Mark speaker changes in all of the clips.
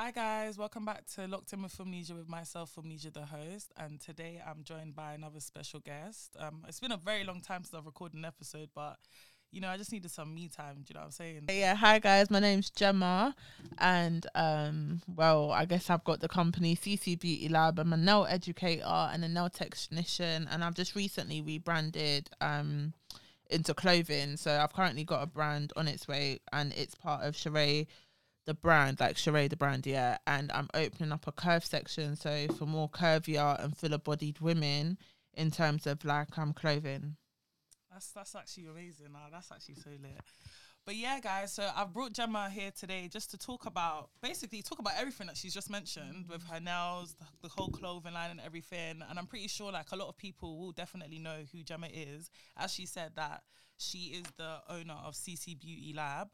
Speaker 1: Hi guys, welcome back to Locked In with Amnesia with myself, Amnesia the host, and today I'm joined by another special guest. Um, it's been a very long time since I've recorded an episode, but you know I just needed some me time. Do you know what I'm saying?
Speaker 2: Yeah, hi guys, my name's Gemma, and um, well, I guess I've got the company CC Beauty Lab. I'm a nail educator and a nail technician, and I've just recently rebranded um into clothing. So I've currently got a brand on its way, and it's part of Sheree the brand, like Sheree the brand, yeah. And I'm opening up a curve section, so for more curvier and fuller bodied women in terms of like um clothing.
Speaker 1: That's that's actually amazing. Nah, that's actually so lit. But yeah, guys, so I've brought Gemma here today just to talk about basically talk about everything that she's just mentioned with her nails, the, the whole clothing line and everything. And I'm pretty sure like a lot of people will definitely know who Gemma is. As she said that she is the owner of CC Beauty Lab.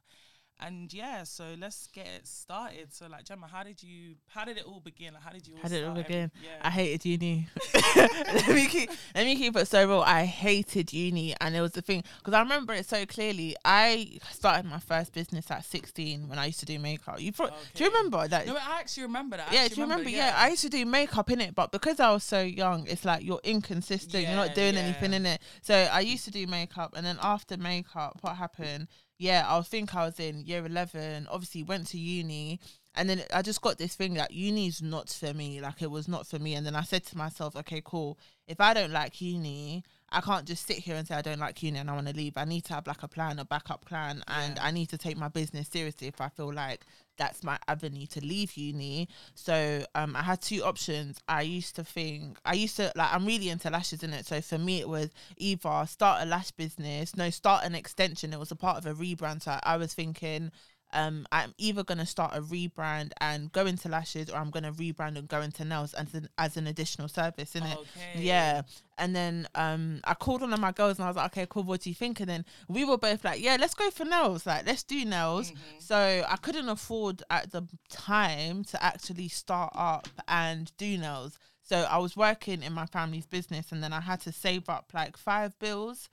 Speaker 1: And yeah, so let's get it started. So like Gemma, how did you how did it all begin? Like how did you all
Speaker 2: How did it all begin?
Speaker 1: every- yeah.
Speaker 2: I hated uni. let me keep let me keep it so real. I hated uni, and it was the thing because I remember it so clearly. I started my first business at sixteen when I used to do makeup. You pro- do you remember that?
Speaker 1: No, I actually remember that. I
Speaker 2: yeah, do you remember? Yeah. I used to do makeup in it, but because I was so young, it's like you're inconsistent. you're not doing anything in it. So I used to do makeup, and then after makeup, what happened? Yeah, I think I was in year eleven. Obviously, went to uni, and then I just got this thing that uni's not for me. Like it was not for me. And then I said to myself, okay, cool. If I don't like uni, I can't just sit here and say I don't like uni and I want to leave. I need to have like a plan, a backup plan, and
Speaker 1: Yeah.
Speaker 2: I need to take my business seriously if I feel like that's my avenue to leave uni. So um, I had two options. I used to think I used to like I'm really into lashes in it. So for me, it was either start a lash business, no, start an extension. It was a part of a rebrand. So I was thinking. Um, I'm either gonna start a rebrand and go into lashes, or I'm gonna rebrand and go into nails as an as an additional service, in it.
Speaker 1: Okay.
Speaker 2: Yeah. And then um I called one of my girls and I was like, okay, cool, what do you think? And then we were both like, yeah, let's go for nails. Like, let's do nails.
Speaker 1: Mhm.
Speaker 2: So I couldn't afford at the time to actually start up and do nails. So I was working in my family's business and then I had to save up like five bills.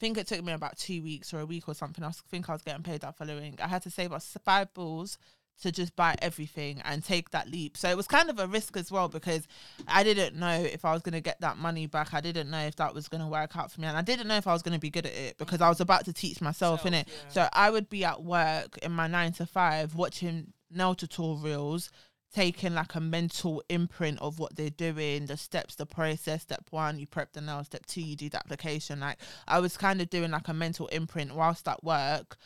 Speaker 2: Think it took me about two weeks or a week or something. I think I was getting paid that following. I had to save up five balls to just buy everything and take that leap. So it was kind of a risk as well because I didn't know if I was going to get that money back. I didn't know if that was going to work out for me. And I didn't know if I was going to be good at it because I was about to teach myself in it.
Speaker 1: Yeah.
Speaker 2: So I would be at work in my nine to five watching nail tutorials, taking like a mental imprint of what they're doing, the steps, the process. Step one, you prep the nail. Step two, you do the application. Like I was kind of doing like a mental imprint whilst at work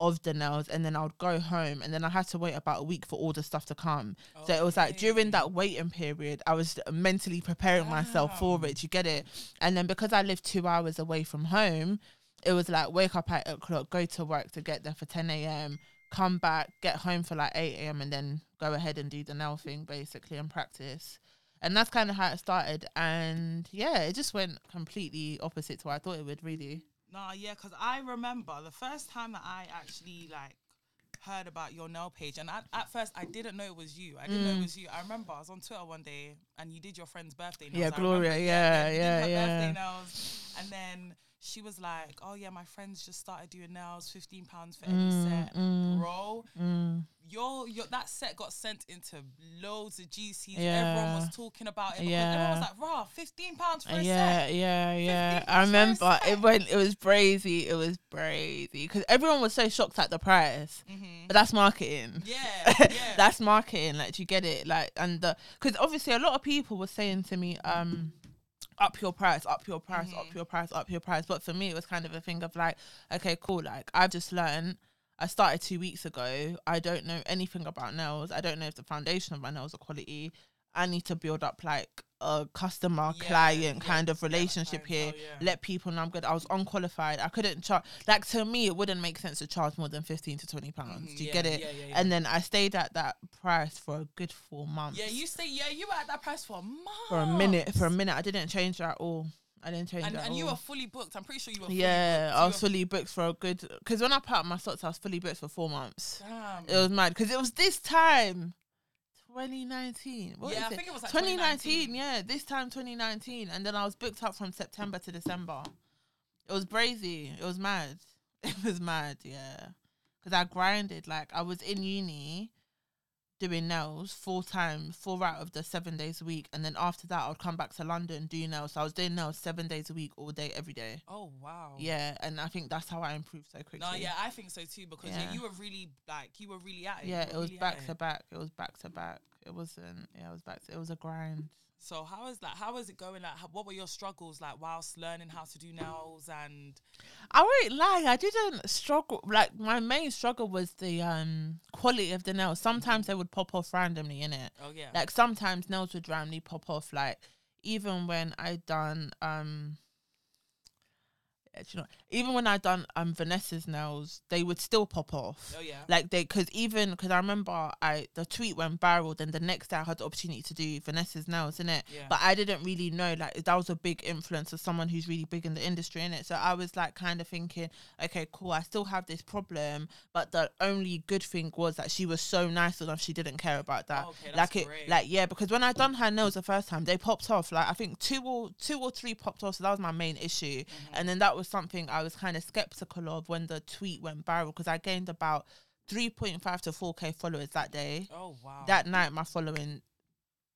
Speaker 2: of the nails and then I would go home and then I had to wait about a week for all the stuff to come. So it was like during that waiting period, I was mentally preparing myself for it. You get it? And then because I lived two hours away from home, it was like wake up at eight o'clock, go to work to get there for 10 a.m., come back, get home for like 8 a.m., and then go ahead and do the nail thing basically and practice. And that's kind of how it started. And yeah, it just went completely opposite to what I thought it would really.
Speaker 1: Nah, yeah, because I remember the first time that I actually like heard about your nail page, and at, at first I didn't know it was you. I didn't know
Speaker 2: Mm.
Speaker 1: it was you. I remember I was on Twitter one day, and you did your friend's birthday nails.
Speaker 2: Yeah, Gloria,
Speaker 1: remember,
Speaker 2: yeah,
Speaker 1: did
Speaker 2: yeah,
Speaker 1: her
Speaker 2: yeah.
Speaker 1: Birthday nails, and then she was like, "Oh yeah, my friends just started doing nails, fifteen pounds for every
Speaker 2: Mm,
Speaker 1: set,
Speaker 2: mm.
Speaker 1: bro."
Speaker 2: Mm.
Speaker 1: Your, your that set got sent into loads of GCs.
Speaker 2: Yeah.
Speaker 1: Everyone was talking about it. because Everyone was like, "Raw, fifteen pounds for a
Speaker 2: Yeah,
Speaker 1: set."
Speaker 2: yeah, yeah.
Speaker 1: 15
Speaker 2: I remember it went. It was brazy. It was brazy because everyone was so shocked at the price.
Speaker 1: Mm-hmm.
Speaker 2: But that's marketing.
Speaker 1: Yeah, yeah.
Speaker 2: that's marketing. Like, do you get it? Like, and because obviously a lot of people were saying to me, um, up your price, up your price, up
Speaker 1: Mhm.
Speaker 2: your price, up your price. But for me, it was kind of a thing of like, okay, cool. Like, I've just learned. I started two weeks ago. I don't know anything about nails. I don't know if the foundation of my nails are quality. I need to build up like a customer
Speaker 1: Yeah,
Speaker 2: client
Speaker 1: yeah,
Speaker 2: kind of
Speaker 1: yeah,
Speaker 2: relationship here.
Speaker 1: clientele, yeah.
Speaker 2: Let people know I'm good. I was unqualified. I couldn't charge. Like to me, it wouldn't make sense to charge more than fifteen to twenty pounds.
Speaker 1: Mhm,
Speaker 2: Do you get it? And then I stayed at that price for a good four months.
Speaker 1: yeah, you say yeah, you were at that price for a month.
Speaker 2: for a minute. For a minute, I didn't change at all. I didn't change
Speaker 1: and, and you were fully booked. I'm pretty sure you were. Fully
Speaker 2: yeah,
Speaker 1: booked.
Speaker 2: I was fully booked for a good. Because when I put up my socks, I was fully booked for four months.
Speaker 1: Damn.
Speaker 2: It was mad because it was this time, 2019. What
Speaker 1: yeah, I
Speaker 2: it?
Speaker 1: think it was like
Speaker 2: 2019,
Speaker 1: 2019.
Speaker 2: yeah, this time 2019, and then I was booked up from September to December. It was brazy. It was mad. It was mad, yeah. Because I grinded like I was in uni, doing nails full time, four out of the seven days a week, and then after that, I'd come back to London do nails. So I was doing nails seven days a week, all day, every day.
Speaker 1: Oh wow.
Speaker 2: Yeah, and I think that's how I improved so quickly.
Speaker 1: No, yeah, I think so too because yeah.
Speaker 2: Yeah.
Speaker 1: you were really like you were really at it.
Speaker 2: yeah, it was
Speaker 1: really
Speaker 2: back
Speaker 1: it.
Speaker 2: to back. It was back to back. It wasn't. Yeah, it was back. To, it was a grind.
Speaker 1: So how is that? How is it going? Like, how, what were your struggles like whilst learning how to do nails and?
Speaker 2: I won't lie, I didn't struggle. Like my main struggle was the um quality of the nails. Sometimes they would pop off randomly in it.
Speaker 1: Oh yeah.
Speaker 2: Like sometimes nails would randomly pop off. Like even when I done um. Do You know, even when I done um Vanessa's nails, they would still pop off.
Speaker 1: oh yeah.
Speaker 2: Like they, because even because I remember I the tweet went viral. Then the next day I had the opportunity to do Vanessa's nails in it,
Speaker 1: Yeah.
Speaker 2: but I didn't really know like that was a big influence of someone who's really big in the industry in it. So I was like kind of thinking, okay, cool. I still have this problem, but the only good thing was that she was so nice enough she didn't care about that.
Speaker 1: Oh, okay, that's
Speaker 2: like it,
Speaker 1: great.
Speaker 2: like yeah, because when I done her nails the first time, they popped off. Like I think two or two or three popped off. So that was my main issue,
Speaker 1: Mm-hmm.
Speaker 2: and then that was something I was kind of skeptical of when the tweet went viral because I gained about. 3.5 to 4k followers that day.
Speaker 1: Oh wow.
Speaker 2: That night, my following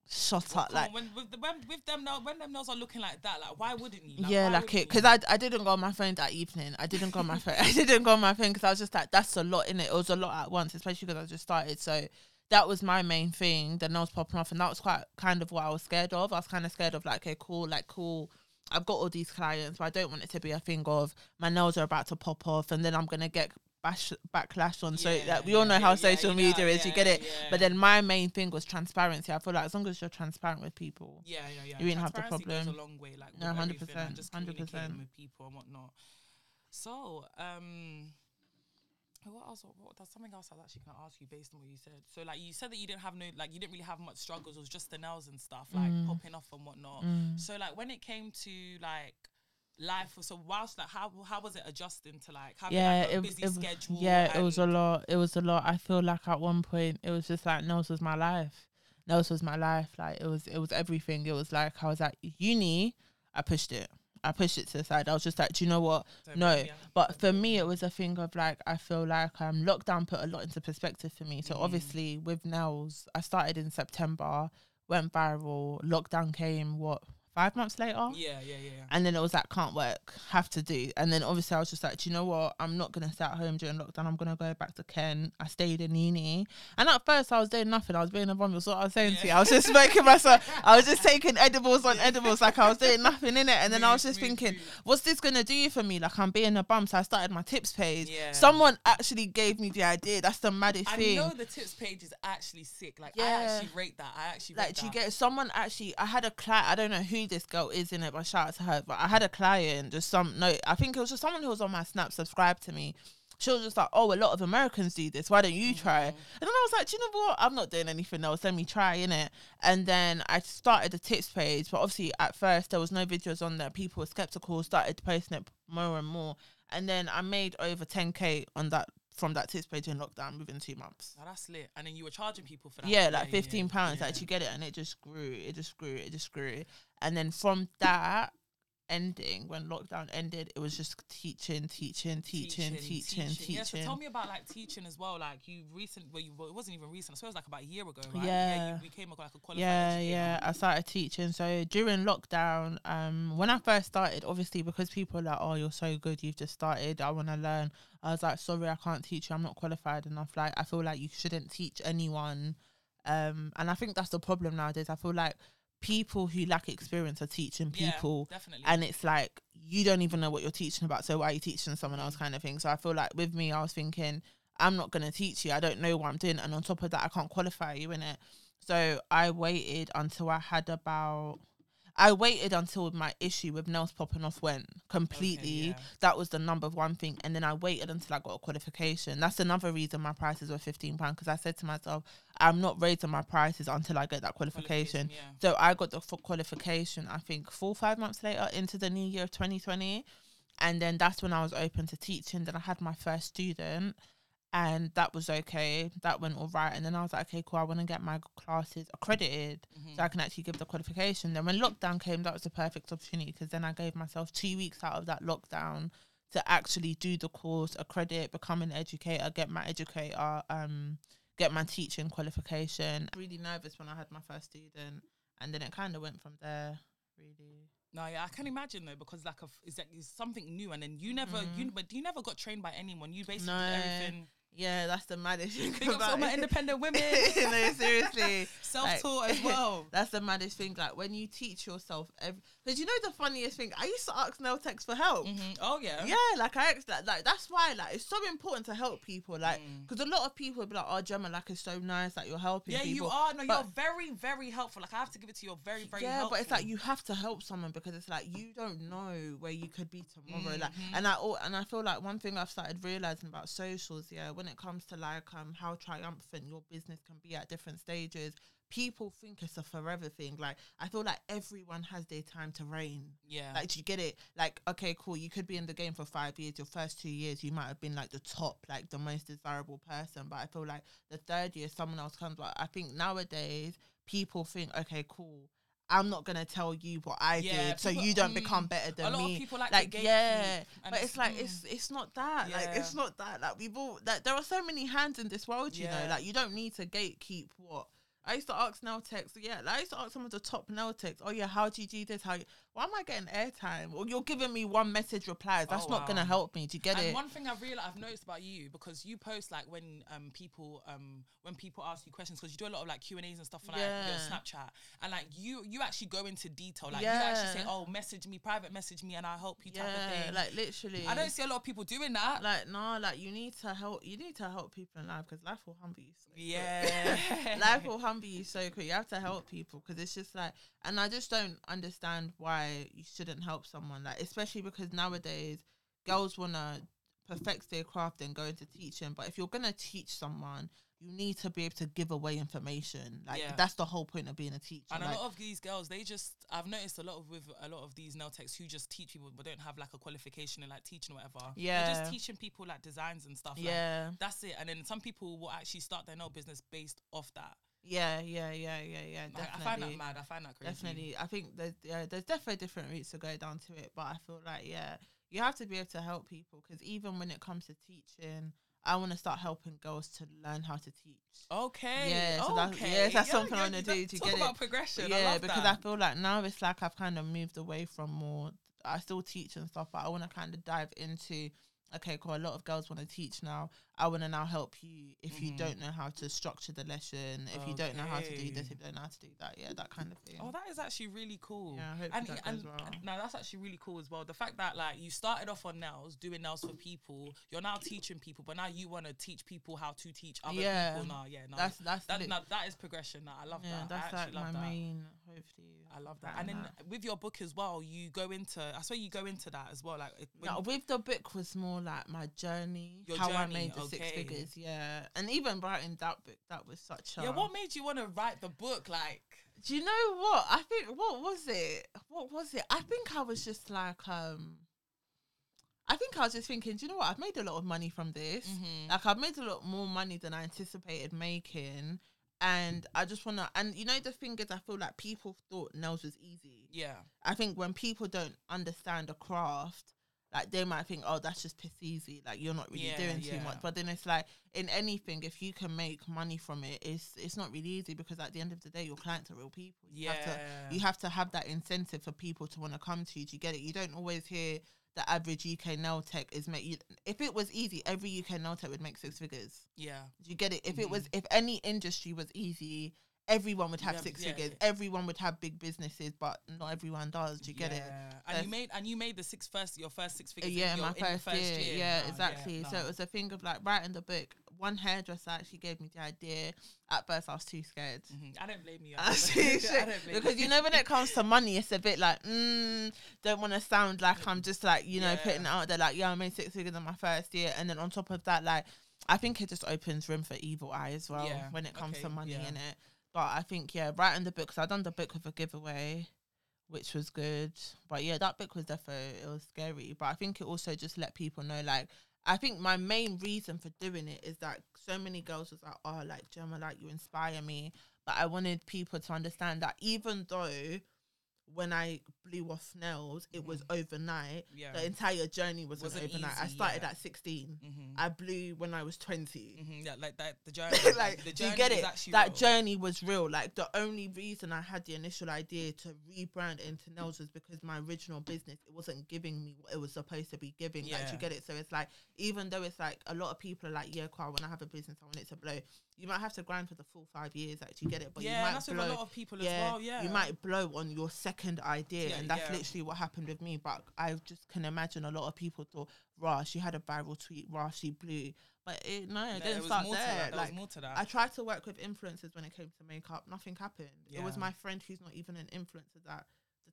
Speaker 2: shot
Speaker 1: Well,
Speaker 2: up.
Speaker 1: come on,
Speaker 2: Like,
Speaker 1: when with, the, when with them nails, when them nails are looking like that, like why wouldn't you? Like,
Speaker 2: yeah, like it, because I, I didn't go on my phone that evening. I didn't go on my phone. I didn't go on my phone because I was just like, that's a lot in it. It was a lot at once, especially because I just started. So that was my main thing. The nails popping off, and that was quite kind of what I was scared of. I was kind of scared of like, okay, cool, like cool. I've got all these clients, but I don't want it to be a thing of my nails are about to pop off, and then I'm gonna get bash backlash on. so
Speaker 1: Yeah,
Speaker 2: like, we all know
Speaker 1: yeah,
Speaker 2: how
Speaker 1: yeah,
Speaker 2: social media
Speaker 1: know,
Speaker 2: is. You get it. But then my main thing was transparency. I feel like as long as you're transparent with people,
Speaker 1: Yeah, yeah, yeah.
Speaker 2: You ain't have the problem.
Speaker 1: Goes a long way, like with
Speaker 2: 100%,
Speaker 1: everything and just
Speaker 2: 100%.
Speaker 1: with people and whatnot. So, um, what else? What, there's something else I was actually gonna ask you based on what you said. So, like, you said that you didn't have no, like, you didn't really have much struggles. It was just the nails and stuff, like
Speaker 2: Mm.
Speaker 1: popping off and whatnot. So, like, when it came to like life, so whilst like, how how was it adjusting to like having
Speaker 2: yeah,
Speaker 1: like, a
Speaker 2: it,
Speaker 1: busy
Speaker 2: it,
Speaker 1: schedule?
Speaker 2: yeah, it was a lot. It was a lot. I feel like at one point it was just like nails was my life. nails was my life. Like it was, it was everything. It was like I was at uni. I pushed it. I pushed it to the side. I was just like, do you know what?
Speaker 1: Don't
Speaker 2: No,
Speaker 1: ya.
Speaker 2: But for me, it was a thing of like I feel like um lockdown put a lot into perspective for me. So
Speaker 1: Mhm.
Speaker 2: obviously with nails, I started in September, went viral. Lockdown came what five months later.
Speaker 1: yeah, yeah, yeah. yeah.
Speaker 2: And then it was like, can't work, have to do. And then obviously I was just like, do you know what? I'm not gonna stay at home during lockdown. I'm gonna go back to Kent. I stayed in uni. And at first I was doing nothing. I was being a bum. That's what I was saying to you. I was just making myself I was just taking edibles on edibles, like I was doing nothing in it. And then I was just
Speaker 1: Smooth,
Speaker 2: thinking,
Speaker 1: smooth.
Speaker 2: what's this gonna do for me? Like I'm being a bum. So I started my tips page.
Speaker 1: Yeah.
Speaker 2: Someone actually gave me the idea. That's the maddest
Speaker 1: I
Speaker 2: thing.
Speaker 1: know the tips page is actually sick. Like, I actually rate that. I actually
Speaker 2: like you get someone actually i had a client i don't know who this girl is in it but shout out to her. But i had a client just some no i think it was just someone who was on my snap subscribed to me. She was just like oh a lot of americans do this. Why don't you try?
Speaker 1: Mm-hmm.
Speaker 2: and then i was like do you know what? I'm not doing anything else. Let me try in it and then i started the tips page but obviously at first there was no videos on there. People were skeptical started posting it more and more. And then i made over 10k on that from that tips page in lockdown within two months
Speaker 1: Oh, that's lit. And then you were charging people for that.
Speaker 2: yeah, like fifteen pounds.
Speaker 1: yeah.
Speaker 2: Like you get it, and it just grew. It just grew. It just grew. And then from that ending, when lockdown ended, it was just teaching, teaching, teaching, teaching, teaching.
Speaker 1: Yeah, so tell me about like teaching as well. Like you recent, well, you, well, it wasn't even recent. I suppose it was like about a year ago, right?
Speaker 2: Yeah.
Speaker 1: you became a, like a qualified
Speaker 2: yeah,
Speaker 1: educator.
Speaker 2: yeah. I started teaching. So during lockdown, um, when I first started, obviously because people are like, "Oh, you're so good, you've just started. I want to learn." I was like, "Sorry, I can't teach you. I'm not qualified enough." Like, I feel like you shouldn't teach anyone. Um, and I think that's the problem nowadays. I feel like people who lack experience are teaching
Speaker 1: Yeah,
Speaker 2: people
Speaker 1: definitely.
Speaker 2: and it's like you don't even know what you're teaching about so why are you teaching someone else kind of thing so i feel like with me i was thinking i'm not going to teach you i don't know what i'm doing and on top of that i can't qualify you in it so i waited until i had about i waited until my issue with nails popping off went completely
Speaker 1: yeah.
Speaker 2: that was the number one thing and then i waited until i got a qualification that's another reason my prices were 15 pounds because i said to myself i'm not raising my prices until i get that qualification
Speaker 1: yeah.
Speaker 2: so I got the qualification, I think, four or five months later into the new year of 2020. And then that's when I was open to teaching. Then I had my first student, and that was okay. That went all right. And then I was like, okay, cool. I want to get my classes accredited
Speaker 1: Mm-hmm.
Speaker 2: so I can actually give the qualification. Then when lockdown came, that was the perfect opportunity because then I gave myself two weeks out of that lockdown to actually do the course, accredit, become an educator, get my educator um get my teaching qualification. Really nervous when I had my first student, and then it kind of went from there. Really.
Speaker 1: No, yeah, I can imagine though because like a, f- is that is something new, and then you never you but you never got trained by anyone. You basically
Speaker 2: No.
Speaker 1: did everything.
Speaker 2: Yeah, that's the maddest thing
Speaker 1: Big
Speaker 2: about
Speaker 1: all my independent women.
Speaker 2: no, seriously.
Speaker 1: Self taught as well.
Speaker 2: That's the maddest thing. Like when you teach yourself, because you know the funniest thing. I used to ask nail techs for help.
Speaker 1: Mhm. Oh yeah.
Speaker 2: Yeah, like I asked that. Like that's why, like it's so important to help people. Like,
Speaker 1: Mm.
Speaker 2: because a lot of people be like, "Oh, Gemma, like it's so nice that you're helping."
Speaker 1: Yeah, you are. No, you're very, very helpful. Like I have to give it to you. You're very, very
Speaker 2: yeah,
Speaker 1: helpful.
Speaker 2: but it's like you have to help someone because it's like you don't know where you could be tomorrow. Like,
Speaker 1: Mhm.
Speaker 2: and I and I feel like one thing I've started realizing about socials, yeah, when it comes to like um how triumphant your business can be at different stages, people think it's a forever thing. Like, I feel like everyone has their time to reign.
Speaker 1: Yeah.
Speaker 2: Like, do you get it? Like, okay, cool. You could be in the game for five years. Your first two years, you might have been like the top, like the most desirable person. But I feel like the third year, someone else comes. Like, I think nowadays people think, okay, cool. I'm not gonna tell you what I
Speaker 1: Yeah,
Speaker 2: did, so
Speaker 1: people-
Speaker 2: you don't
Speaker 1: mm,
Speaker 2: become better than
Speaker 1: a lot
Speaker 2: me.
Speaker 1: of people like,
Speaker 2: like, yeah, but it's like
Speaker 1: mm.
Speaker 2: it's it's not that. Like, it's not that. Like, we've all like there are so many hands in this world. You know, like you don't need to gatekeep what. I used to ask nail techs, yeah, like I used to ask some of the top nail techs, oh yeah, how do you do this? How you, why am I getting airtime? Or you're giving me one message replies. That's
Speaker 1: Oh,
Speaker 2: not gonna help me. Do you get
Speaker 1: and
Speaker 2: it?
Speaker 1: one thing I've realized, I've noticed about you because you post like when um people um when people ask you questions because you do a lot of like Q and A's and stuff on like your Snapchat and like you you actually go into detail like you actually say oh message me private message me and I'll help you type of
Speaker 2: yeah,
Speaker 1: thing.
Speaker 2: like literally.
Speaker 1: I don't see a lot of people doing that.
Speaker 2: like no, like you need to help. You need to help people in life because life will humble you. So
Speaker 1: yeah,
Speaker 2: life will humble you so quick. You have to help people because it's just like, and I just don't understand why you shouldn't help someone. Like, especially because nowadays girls wanna perfect their craft and go into teaching. But if you're gonna teach someone, you need to be able to give away information. Like
Speaker 1: Yeah.
Speaker 2: that's the whole point of being a teacher.
Speaker 1: And
Speaker 2: like,
Speaker 1: a lot of these girls, they just I've noticed a lot of with a lot of these nail techs who just teach people but don't have like a qualification in like teaching or whatever. They're
Speaker 2: Yeah.
Speaker 1: just teaching people like designs and stuff. like,
Speaker 2: yeah,
Speaker 1: that's it. And then some people will actually start their nail business based off that.
Speaker 2: Yeah, yeah, yeah, yeah, yeah.
Speaker 1: Like,
Speaker 2: Definitely.
Speaker 1: I find that mad. I find that crazy.
Speaker 2: Definitely, I think there's yeah, there's definitely different routes to go down to it, but I feel like yeah, you have to be able to help people because even when it comes to teaching, I want to start helping girls to learn how to teach.
Speaker 1: Okay.
Speaker 2: Yeah, so that's-
Speaker 1: okay.
Speaker 2: yeah, that's
Speaker 1: Yeah,
Speaker 2: something I
Speaker 1: yeah,
Speaker 2: wanna do to get
Speaker 1: about
Speaker 2: it.
Speaker 1: progression. I
Speaker 2: yeah,
Speaker 1: love
Speaker 2: because
Speaker 1: that.
Speaker 2: I feel like now it's like I've kind of moved away from more. I still teach and stuff, but I want to kind of dive into. Okay, cool. A lot of girls want to teach now. I want to now help you if you
Speaker 1: Mhm.
Speaker 2: don't know how to structure the lesson, if you don't know how to do this, if you don't know how to do that. Yeah, that kind of thing.
Speaker 1: Oh, that is actually really cool.
Speaker 2: Yeah, I hope
Speaker 1: and
Speaker 2: that
Speaker 1: and
Speaker 2: well.
Speaker 1: no, that's actually really cool as well. The fact that like you started off on nails, doing nails for people, you're now teaching people, but now you want to teach people how to teach other
Speaker 2: Yeah.
Speaker 1: people. Now, yeah, no,
Speaker 2: that's that's
Speaker 1: that,
Speaker 2: lit-
Speaker 1: no, that is progression. No, I love
Speaker 2: yeah,
Speaker 1: that.
Speaker 2: that's
Speaker 1: I
Speaker 2: like
Speaker 1: actually
Speaker 2: my
Speaker 1: love that.
Speaker 2: main. Hopefully,
Speaker 1: I love that. And then with your book as well, you go into. I swear you go into that as well. Like
Speaker 2: No, with the book was more like my journey,
Speaker 1: Your
Speaker 2: how I
Speaker 1: journey,
Speaker 2: made the six figures. Yeah, and even writing that book, that was such a.
Speaker 1: yeah, what made you want to write the book? Like,
Speaker 2: Do you know what? I think what was it? What was it? I think I was just like um. I think I was just thinking, do you know what? I've made a lot of money from this.
Speaker 1: mhm.
Speaker 2: Like I've made a lot more money than I anticipated making, and I just wanna. And you know the thing is, I feel like people thought nails was easy.
Speaker 1: yeah,
Speaker 2: I think when people don't understand a craft, like they might think, oh, that's just piss easy. Like you're not really
Speaker 1: Yeah,
Speaker 2: doing too much. But then it's like in anything, if you can make money from it, it's it's not really easy because at the end of the day, your clients are real people. You
Speaker 1: yeah.
Speaker 2: have to you have to have that incentive for people to want to come to you. Do you get it? You don't always hear the average UK nail tech is make you. If it was easy, every UK nail tech would make six figures.
Speaker 1: yeah.
Speaker 2: Do you get it? If it was, mm-hmm. if any industry was easy, everyone would have
Speaker 1: Yeah,
Speaker 2: six
Speaker 1: yeah,
Speaker 2: figures.
Speaker 1: yeah.
Speaker 2: Everyone would have big businesses, but not everyone does. Do you get it?
Speaker 1: Yeah. And
Speaker 2: That's-
Speaker 1: you made and you made the six first your first six figures.
Speaker 2: yeah,
Speaker 1: in your,
Speaker 2: my
Speaker 1: in
Speaker 2: first, year. Yeah,
Speaker 1: No,
Speaker 2: exactly. So
Speaker 1: no.
Speaker 2: it was a thing of like writing the book. One hairdresser actually gave me the idea. At first, I was too scared.
Speaker 1: Mhm. I don't blame you.
Speaker 2: I was too
Speaker 1: I don't blame
Speaker 2: because you know when it comes to money, it's a bit like, mm, don't want to sound like I'm just like you know
Speaker 1: Yeah.
Speaker 2: putting it out there like yeah I made six figures in my first year, and then on top of that like I think it just opens room for evil eye as well
Speaker 1: Yeah,
Speaker 2: when it comes to money
Speaker 1: yeah.
Speaker 2: in it. But I think yeah, writing the book because I done the book with a giveaway, which was good. But yeah, that book was definitely it was scary. But I think it also just let people know like I think my main reason for doing it is that so many girls was like, oh, like Gemma, like you inspire me. But I wanted people to understand that even though when I blew off nails, it was overnight.
Speaker 1: Yeah.
Speaker 2: The entire journey wasn't,
Speaker 1: Wasn't
Speaker 2: overnight. I started
Speaker 1: yeah.
Speaker 2: at 16.
Speaker 1: Mhm.
Speaker 2: I blew when I was 20.
Speaker 1: Mhm, Yeah, like that. The journey,
Speaker 2: like,
Speaker 1: the
Speaker 2: do you get it? That
Speaker 1: real.
Speaker 2: journey was real. Like the only reason I had the initial idea to rebrand into nails was because my original business it wasn't giving me what it was supposed to be giving.
Speaker 1: Yeah.
Speaker 2: Like, you get it? So it's like even though it's like a lot of people are like, yeah, Carl, when I have a business, I want it to blow. You might have to grind for the full five years. Like, you get it? But
Speaker 1: yeah,
Speaker 2: you might
Speaker 1: that's
Speaker 2: blow.
Speaker 1: with a lot of people as well. Yeah,
Speaker 2: you might blow on your second idea,
Speaker 1: Yeah,
Speaker 2: and that's
Speaker 1: yeah.
Speaker 2: literally what happened with me. But I just can imagine a lot of people thought, "Rah, she had a viral tweet. Rah, she blew." But it, no, it
Speaker 1: Yeah,
Speaker 2: didn't
Speaker 1: was
Speaker 2: start there.
Speaker 1: There
Speaker 2: like,
Speaker 1: was more to that.
Speaker 2: I tried to work with influencers when it came to makeup. Nothing happened. It was my friend who's not even an influencer that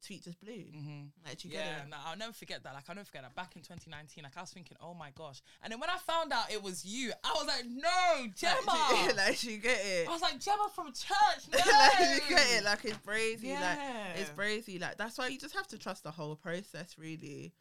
Speaker 2: tweet just blew.
Speaker 1: hmm
Speaker 2: Like, you get
Speaker 1: Yeah,
Speaker 2: it?
Speaker 1: no, I'll never forget that. Like, I'll never forget that. Back in 2019, like, I was thinking, oh my gosh. And then when I found out it was you, I was like, no, Gemma.
Speaker 2: Like, like, you get it.
Speaker 1: I was like, Gemma from church. No.
Speaker 2: like, you get it. Like, it's crazy.
Speaker 1: yeah.
Speaker 2: Like, it's crazy. Like, that's why you just have to trust the whole process, really.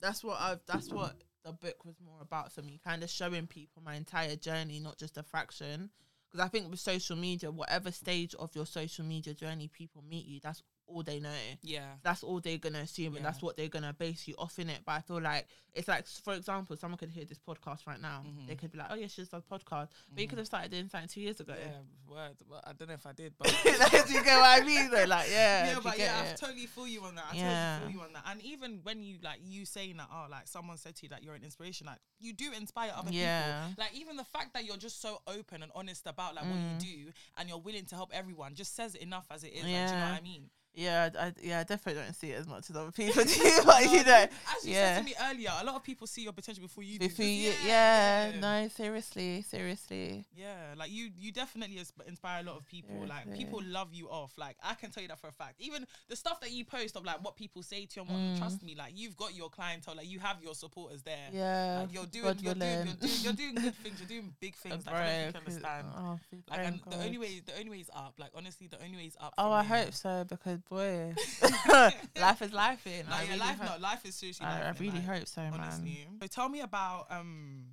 Speaker 2: That's what I've, that's what the book was more about for me, kind of showing people my entire journey, not just a fraction. Because I think with social media, whatever stage of your social media journey people meet you, that's all they know.
Speaker 1: yeah.
Speaker 2: that's all they're gonna assume
Speaker 1: Yeah.
Speaker 2: and that's what they're gonna base you off in it. But I feel like it's like, for example, someone could hear this podcast right now.
Speaker 1: Mhm.
Speaker 2: They could be like, "Oh yeah, she just does podcast," but you could have started doing something two years ago.
Speaker 1: Yeah, word. Well, I don't know if I did, but
Speaker 2: you get what I mean? Though, like, yeah,
Speaker 1: yeah, but yeah, I
Speaker 2: it?
Speaker 1: totally feel you on that. I
Speaker 2: Yeah.
Speaker 1: totally feel you on that. And even when you like you saying that, oh, like someone said to you that you're an inspiration, like you do inspire other
Speaker 2: Yeah.
Speaker 1: people. Like even the fact that you're just so open and honest about like what
Speaker 2: Mm.
Speaker 1: you do and you're willing to help everyone just says enough as it is. Like, do you know what I mean?
Speaker 2: Yeah, I, yeah, I definitely don't see it as much as other people do, but you know,
Speaker 1: As you
Speaker 2: yeah.
Speaker 1: said to me earlier, a lot of people see your potential before you do.
Speaker 2: before
Speaker 1: Just-
Speaker 2: you,
Speaker 1: yeah,
Speaker 2: yeah, no, seriously, seriously,
Speaker 1: Yeah, like you, you definitely inspire a lot of people. Like people love you off. Like I can tell you that for a fact. Even the stuff that you post of like what people say to you, and what,
Speaker 2: Mm.
Speaker 1: trust me, like you've got your clientele. Like you have your supporters there.
Speaker 2: yeah,
Speaker 1: Like you're doing,
Speaker 2: God
Speaker 1: you're doing, you're doing, you're doing good things. You're doing big things. Like, I don't think you understand.
Speaker 2: oh,
Speaker 1: Like and the only way, the only way is up. Like honestly, the only way is up.
Speaker 2: Oh, I
Speaker 1: here.
Speaker 2: hope so because boy, life is life in. I
Speaker 1: yeah,
Speaker 2: really
Speaker 1: life,
Speaker 2: hope,
Speaker 1: no, life is seriously.
Speaker 2: I, I really
Speaker 1: like,
Speaker 2: hope so, man.
Speaker 1: So tell me about um,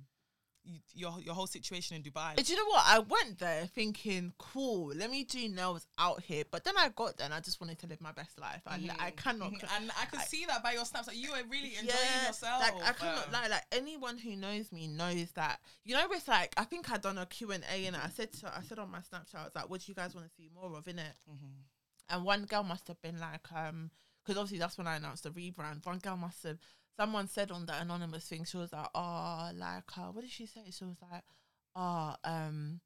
Speaker 1: your your whole situation in Dubai.
Speaker 2: Do you know what? I went there thinking, cool, let me do nails out here. But then I got there and I just wanted to live my best life. I, I
Speaker 1: Mhm,
Speaker 2: cannot.
Speaker 1: mhm. and I can
Speaker 2: I-
Speaker 1: see that by your snaps. Like you were really enjoying
Speaker 2: yeah,
Speaker 1: yourself.
Speaker 2: like I cannot
Speaker 1: um,
Speaker 2: lie. Like anyone who knows me knows that. You know, it's like I think I done a Q and A and I said to I said on my Snapchat, I was like, "What do you guys want to see more of in it?"
Speaker 1: mhm.
Speaker 2: And one girl must have been like, um, because obviously that's when I announced the rebrand. One girl must have. Someone said on the anonymous thing, she was like, "Oh, like, uh, what did she say?" She was like, "Oh, um."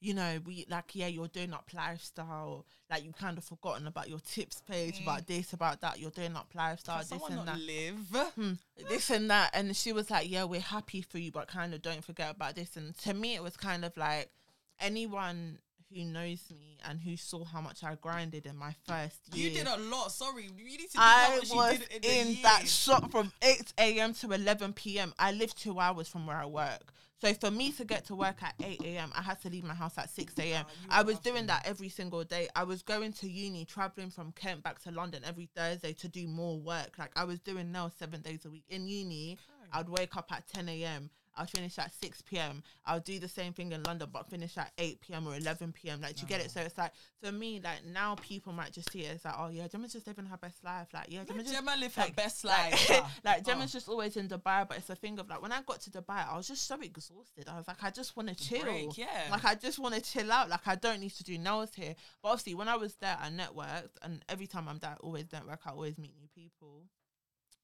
Speaker 2: You know, we like, yeah, you're doing up lifestyle. Like, you've kind of forgotten about your tips page,
Speaker 1: Mm.
Speaker 2: about this, about that. You're doing up lifestyle,
Speaker 1: Can
Speaker 2: this and
Speaker 1: not
Speaker 2: that
Speaker 1: live?
Speaker 2: hmm, this and that. And she was like, Yeah, we're happy for you, but kind of don't forget about this. And to me, it was kind of like anyone who knows me and who saw how much I grinded in my first year.
Speaker 1: You did a lot. Sorry, you need to.
Speaker 2: I was
Speaker 1: did in,
Speaker 2: in that shop from 8 a.m. to 11 p.m. I live two hours from where I work. So for me to get to work at 8 a.m., I had to leave my house at 6 a.m.
Speaker 1: You
Speaker 2: I was doing that every single day. I was going to uni, traveling from Kent back to London every Thursday to do more work. Like I was doing nails seven days a week. In uni, I'd wake up at 10 a.m. I'd finish at 6 p.m. I'll do the same thing in London, but finish at 8 p.m. or 11 p.m. Like, do you get it? Mm. So it's like, for me, like, now people might just see it as like, oh, yeah, Gemma's just living her best life. Like, yeah, Gemma just.
Speaker 1: Gemma live her
Speaker 2: like-
Speaker 1: best life.
Speaker 2: like
Speaker 1: Oh.
Speaker 2: Gemma's just always in Dubai, but it's a thing of like when I got to Dubai, I was just so exhausted. I was like, I just want to chill.
Speaker 1: Break, yeah.
Speaker 2: Like I just want to chill out. Like I don't need to do nails here. But obviously, when I was there, I networked, and every time I'm there, I always network. I always meet new people,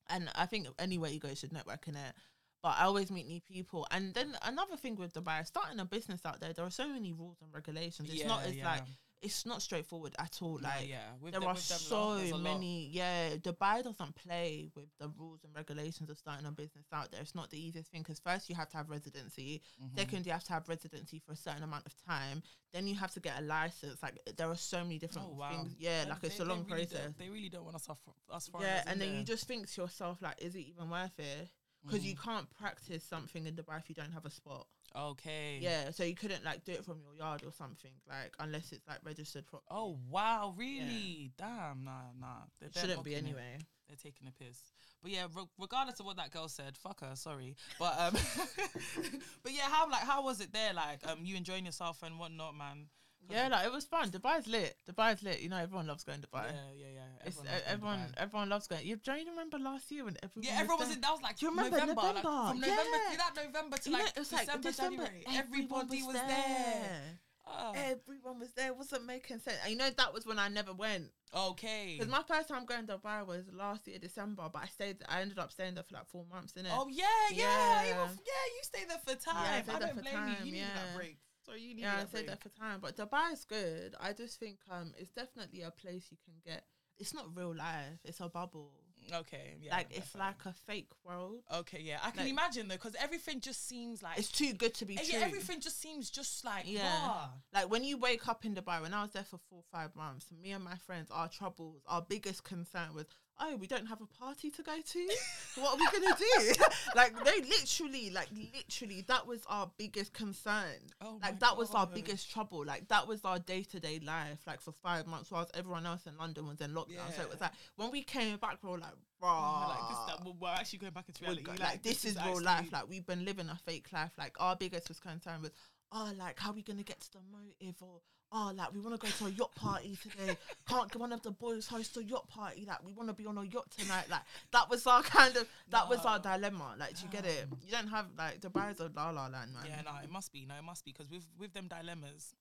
Speaker 2: and I think anywhere you go, you should network in it. But I always meet new people, and then another thing with Dubai, starting a business out there, there are so many rules and regulations. It's not as like it's not straightforward at all. Like
Speaker 1: yeah. With
Speaker 2: there
Speaker 1: them-
Speaker 2: are so
Speaker 1: lot,
Speaker 2: many. Yeah, Dubai doesn't play with the rules and regulations of starting a business out there. It's not the easiest thing because first you have to have residency.
Speaker 1: Mhm.
Speaker 2: Second, you have to have residency for a certain amount of time. Then you have to get a license. Like there are so many different
Speaker 1: Oh, wow.
Speaker 2: things. Yeah,
Speaker 1: They-
Speaker 2: like it's a long
Speaker 1: really
Speaker 2: process.
Speaker 1: They really don't want us off us
Speaker 2: Yeah, and then
Speaker 1: there.
Speaker 2: you just think to yourself like, is it even worth it? Because you
Speaker 1: Mhm.
Speaker 2: can't practice something in Dubai if you don't have a spot.
Speaker 1: okay.
Speaker 2: Yeah, so you couldn't like do it from your yard or something like unless it's like registered properly.
Speaker 1: Oh wow, really? Damn, nah, nah. They're, they're
Speaker 2: shouldn't be
Speaker 1: mocking it.
Speaker 2: anyway.
Speaker 1: They're taking a piss. But yeah, re- regardless of what that girl said, fuck her. Sorry, but um, but yeah, how like how was it there? Like um, you enjoying yourself and whatnot, man.
Speaker 2: Yeah, like it was fun. Dubai's lit. Dubai's lit. You know, everyone loves going to Dubai.
Speaker 1: Yeah, yeah, yeah.
Speaker 2: Everyone, It's,
Speaker 1: loves going to
Speaker 2: everyone,
Speaker 1: Dubai.
Speaker 2: everyone loves going. You don't you remember last year when everyone?
Speaker 1: Yeah, everyone was
Speaker 2: there?
Speaker 1: in. That was like
Speaker 2: Do you remember
Speaker 1: November, like,
Speaker 2: November?
Speaker 1: from November
Speaker 2: Yeah.
Speaker 1: to that November to
Speaker 2: You
Speaker 1: like
Speaker 2: it was like
Speaker 1: December,
Speaker 2: December,
Speaker 1: January. Everybody was there. Oh,
Speaker 2: Everyone was there. It wasn't making sense. And you know that was when I never went
Speaker 1: okay.
Speaker 2: because my first time going to Dubai was last year December, but I stayed. I ended up staying there for like four months. Innit?
Speaker 1: Oh yeah, yeah,
Speaker 2: Yeah.
Speaker 1: Even, yeah. You stay there for time.
Speaker 2: I
Speaker 1: I don't blame you.
Speaker 2: time,
Speaker 1: You need
Speaker 2: yeah.
Speaker 1: that break. So you need
Speaker 2: yeah, I
Speaker 1: that break.
Speaker 2: there for time. But Dubai is good. I just think um, it's definitely a place you can get. It's not real life. It's a bubble.
Speaker 1: Okay, yeah.
Speaker 2: like it's like a fake world.
Speaker 1: Okay, yeah. I can
Speaker 2: like-
Speaker 1: imagine though, because everything just seems like
Speaker 2: It's too good to be true.
Speaker 1: yeah, everything just seems just like
Speaker 2: Yeah. Like when you wake up in Dubai, when I was there for four five months, me and my friends, our troubles, our biggest concern was, oh, we don't have a party to go to. what are we gonna do? like they literally, like literally, that was our biggest concern.
Speaker 1: Oh
Speaker 2: like that was our biggest trouble. Like that was our day to day life. Like for five months, whilst everyone else in London was in lockdown. So it was like when we came back, we were like, raw.
Speaker 1: like this, that, we're- actually going back into reality.
Speaker 2: go- like, this, is, real life. Like we've been living a fake life. Like our biggest was concern was oh, like how are we gonna get to the motive or oh, like we want to go to a yacht party today. Can't get one of the boys host a yacht party? Like we want to be on a yacht tonight. Like that was our kind of that was our dilemma. Like do you get it? You don't have like Dubai's a la la land, man.
Speaker 1: Yeah, no, it must be. No, it must be because with with them dilemmas,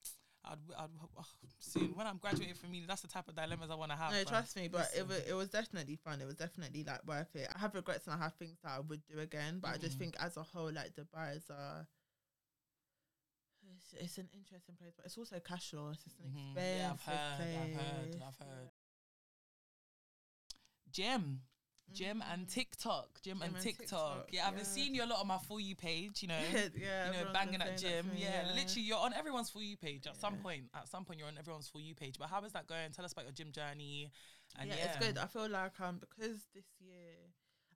Speaker 1: I'd, I'd oh, soon when I'm graduating from uni, that's the type of dilemmas I want to have.
Speaker 2: No, trust me, but it was it was definitely fun. It was definitely like worth it. I have regrets and I have things that I would do again, but I just
Speaker 1: Mhm.
Speaker 2: think as a whole, like Dubai is a it's, it's an interesting place, but it's also cash flow. It's just an
Speaker 1: Mhm.
Speaker 2: expensive
Speaker 1: Yeah, I've heard,
Speaker 2: place.
Speaker 1: I've heard, I've heard. Gym, gym and
Speaker 2: Mm.
Speaker 1: TikTok, gym,
Speaker 2: Gym
Speaker 1: and,
Speaker 2: and
Speaker 1: TikTok.
Speaker 2: TikTok,
Speaker 1: Yeah, I've been
Speaker 2: yeah.
Speaker 1: seeing you a lot on my for you page. You know,
Speaker 2: yeah, yeah,
Speaker 1: you know, banging at gym.
Speaker 2: me,
Speaker 1: Yeah, literally, you're on everyone's for you page at some point. At some point, you're on everyone's for you page. But how is that going? Tell us about your gym journey. And
Speaker 2: yeah,
Speaker 1: yeah,
Speaker 2: it's good. I feel like um because this year,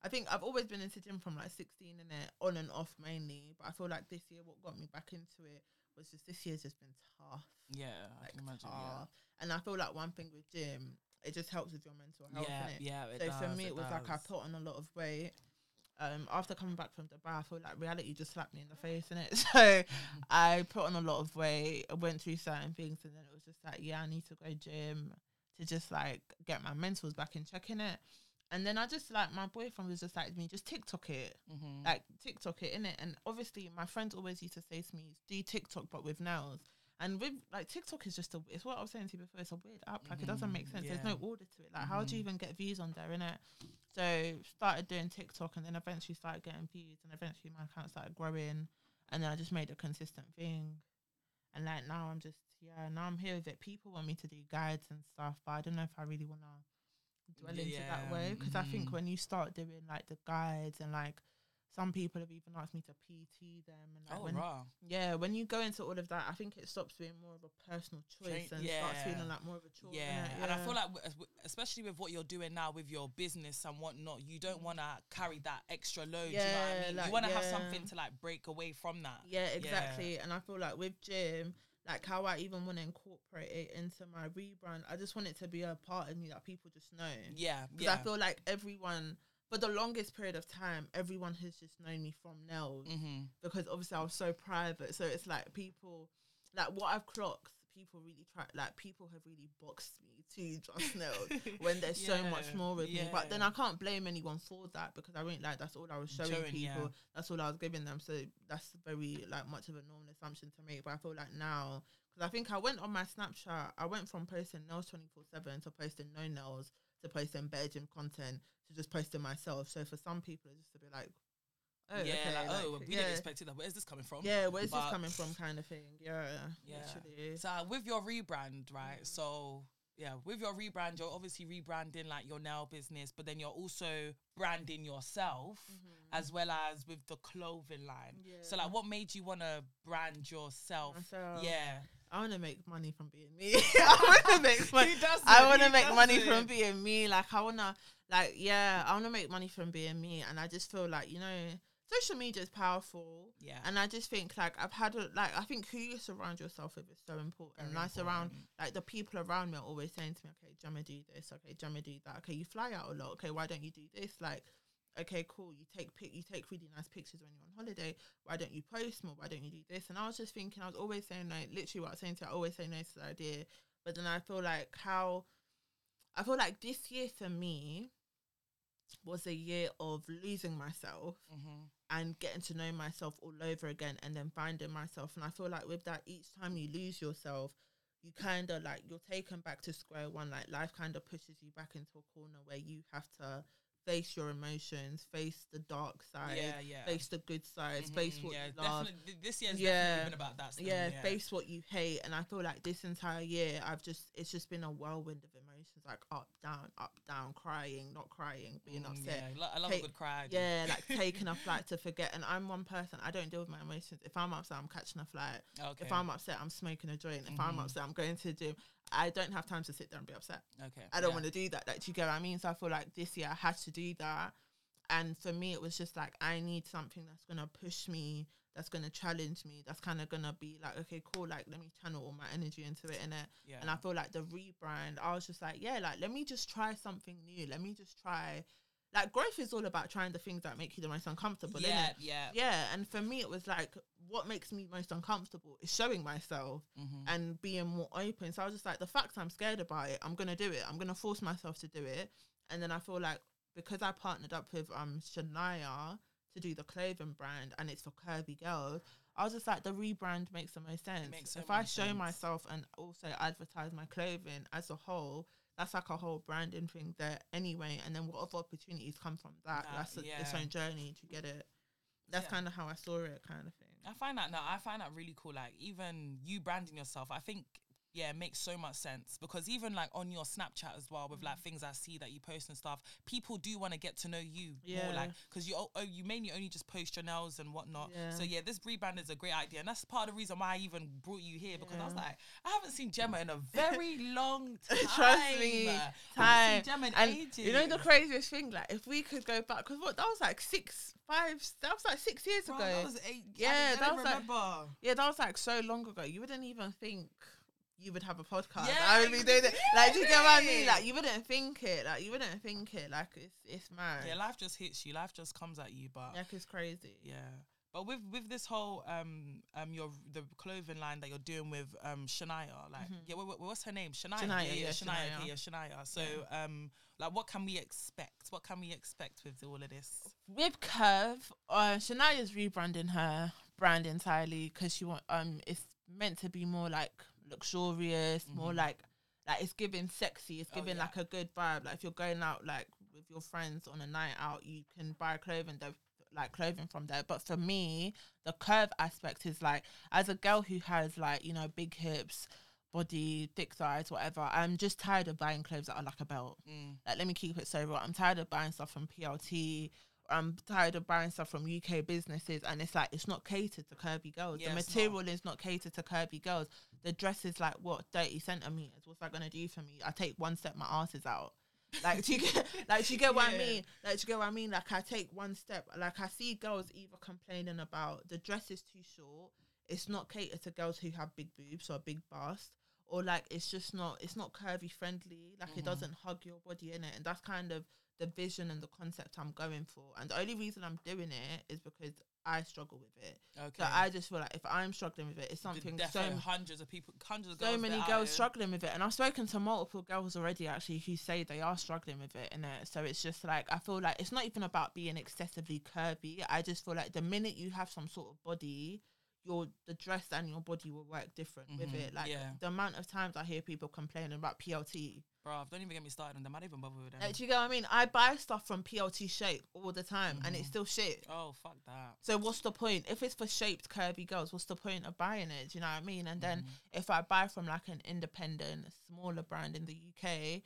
Speaker 2: I think I've always been into gym from like 16 in it, on and off mainly. But I feel like this year, what got me back into it was just this year's just been tough.
Speaker 1: Yeah, I can imagine.
Speaker 2: tough. And I feel like one thing with gym, it just helps with your mental health.
Speaker 1: yeah,
Speaker 2: innit?
Speaker 1: yeah. It
Speaker 2: so for me, it was like I put on a lot of weight. Um, after coming back from Dubai, I feel like reality just slapped me in the face, and it. So I put on a lot of weight. I went through certain things, and then it was just like, yeah, I need to go gym to just like get my mentals back in check in it. And then I just like my boyfriend was just like me, just TikTok it,
Speaker 1: Mhm.
Speaker 2: like TikTok it in it. And obviously, my friends always used to say to me, "Do TikTok, but with nails." And with like TikTok is just a, it's what I was saying to you before. It's a weird app. Like it doesn't make
Speaker 1: Mhm,
Speaker 2: sense. There's no order to it. Like how do you
Speaker 1: Mhm.
Speaker 2: even get views on there, In it, So started doing TikTok, and then eventually started getting views, and eventually my account started growing, and then I just made a consistent thing. And like now I'm just yeah now I'm here with it. People want me to do guides and stuff, but I don't know if I really wanna dwell into that way because I think
Speaker 1: mhm.
Speaker 2: when you start doing like the guides and like some people have even asked me to PT them and like
Speaker 1: oh,
Speaker 2: when
Speaker 1: raw.
Speaker 2: yeah when you go into all of that I think it stops being more of a personal choice
Speaker 1: Train-
Speaker 2: and starts
Speaker 1: yeah.
Speaker 2: feeling like more of a chore.
Speaker 1: Yeah.
Speaker 2: innit?
Speaker 1: and I feel like, w- especially with what you're doing now with your business and whatnot, you don't want to carry that extra load. do you know what I
Speaker 2: Yeah,
Speaker 1: mean?
Speaker 2: like,
Speaker 1: you want to have something to like break away from that.
Speaker 2: Yeah, exactly. And I feel like with gym, like how I even want to incorporate it into my rebrand, I just want it to be a part of me that people just know.
Speaker 1: Yeah.
Speaker 2: Because
Speaker 1: Yeah.
Speaker 2: I feel like everyone, for the longest period of time, everyone has just known me from nails
Speaker 1: mm-hmm.
Speaker 2: because obviously I was so private. So it's like people, like what I've clocked, people really try, like people have really boxed me to just nails when there's so much
Speaker 1: Yeah,
Speaker 2: more with me. But then. I can't blame anyone for that because I think like that's all I was showing,
Speaker 1: Showing, yeah.
Speaker 2: people. That's all I was giving them. So that's very like much of a normal assumption to make. But I feel like now because I think I went on my Snapchat, I went from posting nails twenty four seven to posting no nails to posting better gym content to just posting myself. So for some people, it's just to be like, oh
Speaker 1: yeah.
Speaker 2: okay,
Speaker 1: like, oh, we
Speaker 2: yeah.
Speaker 1: didn't expect it. That. Where's this coming from?
Speaker 2: Yeah, where's this coming from, kind of thing. Yeah,
Speaker 1: Yeah.
Speaker 2: literally.
Speaker 1: So uh, with your rebrand, right?
Speaker 2: Mm.
Speaker 1: So yeah, with your rebrand, you're obviously rebranding like your nail business, but then you're also branding yourself as well as with the clothing line. So
Speaker 2: Mm-hmm.
Speaker 1: Like, what made you want to brand yourself?
Speaker 2: Myself.
Speaker 1: Yeah,
Speaker 2: I want to make money from being me. I want to make money. I want to make money from being me. Like I want to, like yeah, I want to make money from being me. And I just feel like you know, social media is powerful.
Speaker 1: Yeah,
Speaker 2: And I just think like I've had a, like I think who you surround yourself with is so important.
Speaker 1: Very
Speaker 2: and I surround
Speaker 1: important.
Speaker 2: like the people around me are always saying to me, okay, Gemma, do this. Okay, Gemma, do that. Okay, you fly out a lot. Okay, why don't you do this? Like okay, cool. You take pic, you take really nice pictures when you're on holiday. Why don't you post more? Why don't you do this? And I was just thinking, I was always saying like, Literally, what I was saying to her, I always say no to the idea. But then I feel like how, I feel like this year for me was a year of losing myself
Speaker 1: Mm-hmm.
Speaker 2: And getting to know myself all over again and then finding myself. And I feel like with that, each time you lose yourself, you kind of like you're taken back to square one. Like life kind of pushes you back into a corner where you have to face your emotions, face the dark side,
Speaker 1: Yeah, yeah.
Speaker 2: face the good sides,
Speaker 1: Mhm,
Speaker 2: face what
Speaker 1: yeah,
Speaker 2: you love.
Speaker 1: definitely. This year's
Speaker 2: Yeah.
Speaker 1: definitely been about that. Still,
Speaker 2: Yeah,
Speaker 1: yeah,
Speaker 2: face what you hate, and I feel like this entire year, I've just it's just been a whirlwind of emotions, like up, down, up, down, crying, not crying, being
Speaker 1: Mm,
Speaker 2: upset,
Speaker 1: Yeah, I love
Speaker 2: Take-
Speaker 1: a good cry.
Speaker 2: yeah, like taking a flight to forget. And I'm one person, I don't deal with my emotions. If I'm upset, I'm catching a flight.
Speaker 1: Okay.
Speaker 2: If I'm upset, I'm smoking a joint. If I'm
Speaker 1: Mhm.
Speaker 2: upset, I'm going to the gym. I don't have time to sit there and be upset.
Speaker 1: okay.
Speaker 2: I don't
Speaker 1: yeah.
Speaker 2: want to do that. Like, do you get what I mean? So I feel like this year I had to do that. And for me, it was just like, I need something that's going to push me, that's going to challenge me, that's kind of going to be like, okay, cool, like, let me channel all my energy into it. And it.
Speaker 1: Yeah.
Speaker 2: And I feel like the rebrand, I was just like, yeah, like, let me just try something new. Let me just try. Like, growth is all about trying the things that make you the most uncomfortable,
Speaker 1: yeah, yeah.
Speaker 2: Yeah, and for me, it was like what makes me most uncomfortable is showing myself
Speaker 1: Mm-hmm.
Speaker 2: and being more open. So I was just like, the fact I'm scared about it, I'm gonna do it. I'm gonna force myself to do it. And then I feel like because I partnered up with um Shania to do the clothing brand and it's for curvy girls, I was just like, the rebrand makes the most sense.
Speaker 1: so
Speaker 2: if I show
Speaker 1: sense.
Speaker 2: myself and also advertise my clothing as a whole. That's like a whole branding thing there anyway, and then what other opportunities come from that?
Speaker 1: That,
Speaker 2: that's a, its own journey to get it. That's
Speaker 1: Yeah.
Speaker 2: kind of how I saw it, kind of thing.
Speaker 1: I find that no, I find that really cool. Like even you branding yourself, I think yeah, it makes so much sense because even like on your Snapchat as well, with
Speaker 2: Mm.
Speaker 1: like things I see that you post and stuff, people do want to get to know you more, like because you oh, you mainly only just post your nails and whatnot.
Speaker 2: Yeah.
Speaker 1: So yeah, this rebrand is a great idea, and that's part of the reason why I even brought you here because I was like, I haven't seen Gemma in a very long time.
Speaker 2: Trust me, time.
Speaker 1: Gemma in
Speaker 2: And
Speaker 1: ages.
Speaker 2: you know the craziest thing, like if we could go back, because what that was like six, five, that was like six years
Speaker 1: Bro,
Speaker 2: ago.
Speaker 1: that was eight.
Speaker 2: Yeah,
Speaker 1: I, I
Speaker 2: that was like- yeah, that was like so long ago. You wouldn't even think you would have a podcast.
Speaker 1: Yeah,
Speaker 2: I would be doing it. Like, do you get what I mean? Like, you wouldn't think it. Like, you wouldn't think it. Like, it's it's mad.
Speaker 1: Yeah, life just hits you. Life just comes at you, but
Speaker 2: Like, it's crazy.
Speaker 1: Yeah. But with with this whole um um your the clothing line that you're doing with um Shania, like yeah, what, what- what's her name? Shania.
Speaker 2: Mm-hmm. Shania,
Speaker 1: yeah,
Speaker 2: yeah,
Speaker 1: Shania.
Speaker 2: Shania.
Speaker 1: okay, Yeah, Shania. So um like what can we expect? What can we expect with all of this?
Speaker 2: with Curve, uh, Shania's rebranding her brand entirely because she want um it's meant to be more like luxurious, more
Speaker 1: Mhm.
Speaker 2: like like it's giving sexy. It's
Speaker 1: Oh,
Speaker 2: giving
Speaker 1: yeah.
Speaker 2: like a good vibe. Like if you're going out like with your friends on a night out, you can buy clothing there like clothing from there. But for me, the curve aspect is like as a girl who has like you know big hips. Body, thick thighs, whatever. I'm just tired of buying clothes that are like a belt.
Speaker 1: Mm.
Speaker 2: Like, let me keep it so real. I'm tired of buying stuff from PLT. I'm tired of buying stuff from UK businesses, and it's like it's not catered to curvy girls.
Speaker 1: Yeah,
Speaker 2: the
Speaker 1: it's not.
Speaker 2: material is not catered to curvy girls. The dress is like what thirty centimeters. What's that gonna do for me? I take one step, my ass is out. Like, do you get like do you get what I mean? Like, do you get what I mean? Like, I take one step. Like, I see girls either complaining about the dress is too short. It's not catered to girls who have big boobs or a big bust, or like it's just not. It's not curvy friendly. Like, it
Speaker 1: Mhm.
Speaker 2: doesn't hug your body in it, and that's kind of the vision and the concept I'm going for. And the only reason I'm doing it is because I struggle with it.
Speaker 1: Okay.
Speaker 2: So I just feel like if I'm struggling with it, it's something so
Speaker 1: hundreds of people, hundreds of
Speaker 2: so
Speaker 1: girls
Speaker 2: many girls struggling with it and i've spoken to multiple girls already actually who say they are struggling with it and so it's just like i feel like it's not even about being excessively curvy i just feel like the minute you have some sort of body your the dress and your body will work different with
Speaker 1: Mhm,
Speaker 2: it like
Speaker 1: yeah.
Speaker 2: the amount of times i hear people complaining about plt
Speaker 1: Bro, don't even get me started on them. I don't even bother with them.
Speaker 2: like, do you get what i mean i buy stuff from plt shape all the time and it's
Speaker 1: Mhm.
Speaker 2: still shit
Speaker 1: oh fuck that.
Speaker 2: so what's the point if it's for shaped curvy girls what's the point of buying it do you know what i mean and then
Speaker 1: Mhm.
Speaker 2: if I buy from like an independent, smaller brand in the UK,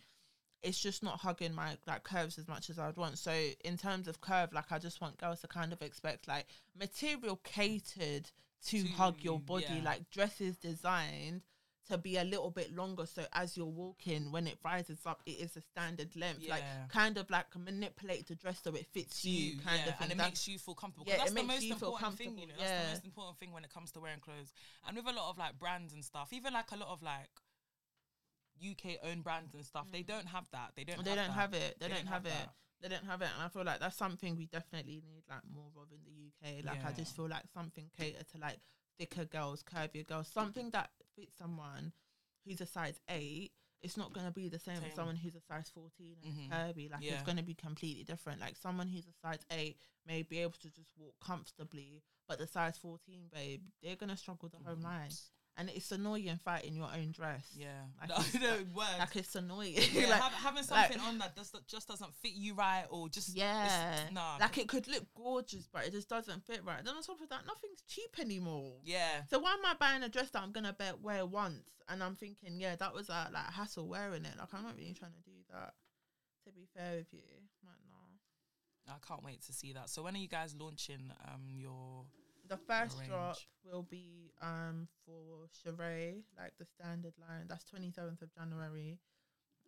Speaker 2: it's just not hugging my like curves as much as I'd want. So in terms of curve, like I just want girls to kind of expect like material catered to,
Speaker 1: To
Speaker 2: hug your body,
Speaker 1: yeah.
Speaker 2: like dresses designed to be a little bit longer. So as you're walking, when it rises up, it is a standard length. Like kind of like manipulate the dress so it fits
Speaker 1: To
Speaker 2: you, kind
Speaker 1: yeah,
Speaker 2: of
Speaker 1: and it
Speaker 2: That's-
Speaker 1: makes you feel comfortable.
Speaker 2: Yeah,
Speaker 1: that's the most
Speaker 2: you
Speaker 1: important thing, you know. That's the most important thing when it comes to wearing clothes. And with a lot of like brands and stuff, even like a lot of like UK owned brands and stuff, they mm. don't have that. They don't.
Speaker 2: they
Speaker 1: have
Speaker 2: don't
Speaker 1: that.
Speaker 2: have it. They, don't, have, it.
Speaker 1: that.
Speaker 2: they don't have it, and I feel like that's something we definitely need like more of in the UK. Like I just feel like something catered to like thicker girls, curvier girls, something that fits someone who's a size eight. It's not gonna be the same,
Speaker 1: Same.
Speaker 2: as someone who's a size fourteen and
Speaker 1: Mhm.
Speaker 2: curvy. Like
Speaker 1: Yeah.
Speaker 2: it's gonna be completely different. Like someone who's a size eight may be able to just walk comfortably, but the size fourteen babe, they're gonna struggle the whole line. And it's annoying fighting your own dress.
Speaker 1: Yeah.
Speaker 2: Like
Speaker 1: no,
Speaker 2: it's
Speaker 1: no, word.
Speaker 2: Like it's annoying.
Speaker 1: yeah,
Speaker 2: like,
Speaker 1: have, having
Speaker 2: like-
Speaker 1: something on that does, just doesn't fit you right or just
Speaker 2: Yeah.
Speaker 1: nah
Speaker 2: like it could look gorgeous, but it just doesn't fit right. Then on top of that, nothing's cheap anymore.
Speaker 1: yeah
Speaker 2: So why am I buying a dress that I'm gonna bet wear once? And I'm thinking, yeah, that was a like hassle wearing it. Like I'm not really trying to do that. To be fair with you, like no.
Speaker 1: I can't wait to see that so when are you guys launching um your
Speaker 2: The first drop will be um for Sheree, like the standard line. That's 27th of January.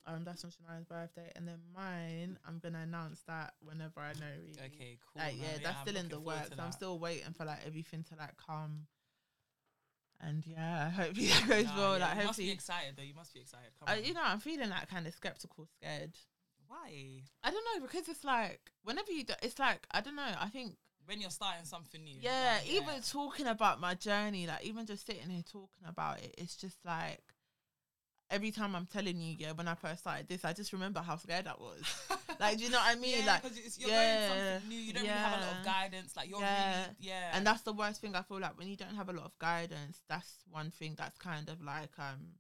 Speaker 2: Um, that's on Shania's birthday, and then mine, I'm gonna announce that whenever I know. Really.
Speaker 1: okay cool
Speaker 2: Like, yeah, that's
Speaker 1: I'm
Speaker 2: still in the works. I'm still waiting for like everything to like come. And yeah, hopefully that goes
Speaker 1: Nah,
Speaker 2: well.
Speaker 1: yeah,
Speaker 2: like
Speaker 1: you must be excited though you must be excited Come
Speaker 2: uh, you know, I'm feeling like kind of skeptical, scared.
Speaker 1: why
Speaker 2: I don't know because it's like whenever you, do, it's like I don't know. I think
Speaker 1: when you're starting something new
Speaker 2: yeah,
Speaker 1: like,
Speaker 2: even talking about my journey, like even just sitting here talking about it, it's just like every time I'm telling you, yeah, when I first started this, I just remember how scared I was. like, do you know what I mean?
Speaker 1: yeah,
Speaker 2: like,
Speaker 1: 'cause it's, you're going something new you don't really have a lot of guidance like you're
Speaker 2: Yeah.
Speaker 1: really yeah
Speaker 2: and that's the worst thing I feel like when you don't have a lot of guidance. That's one thing that's kind of like um,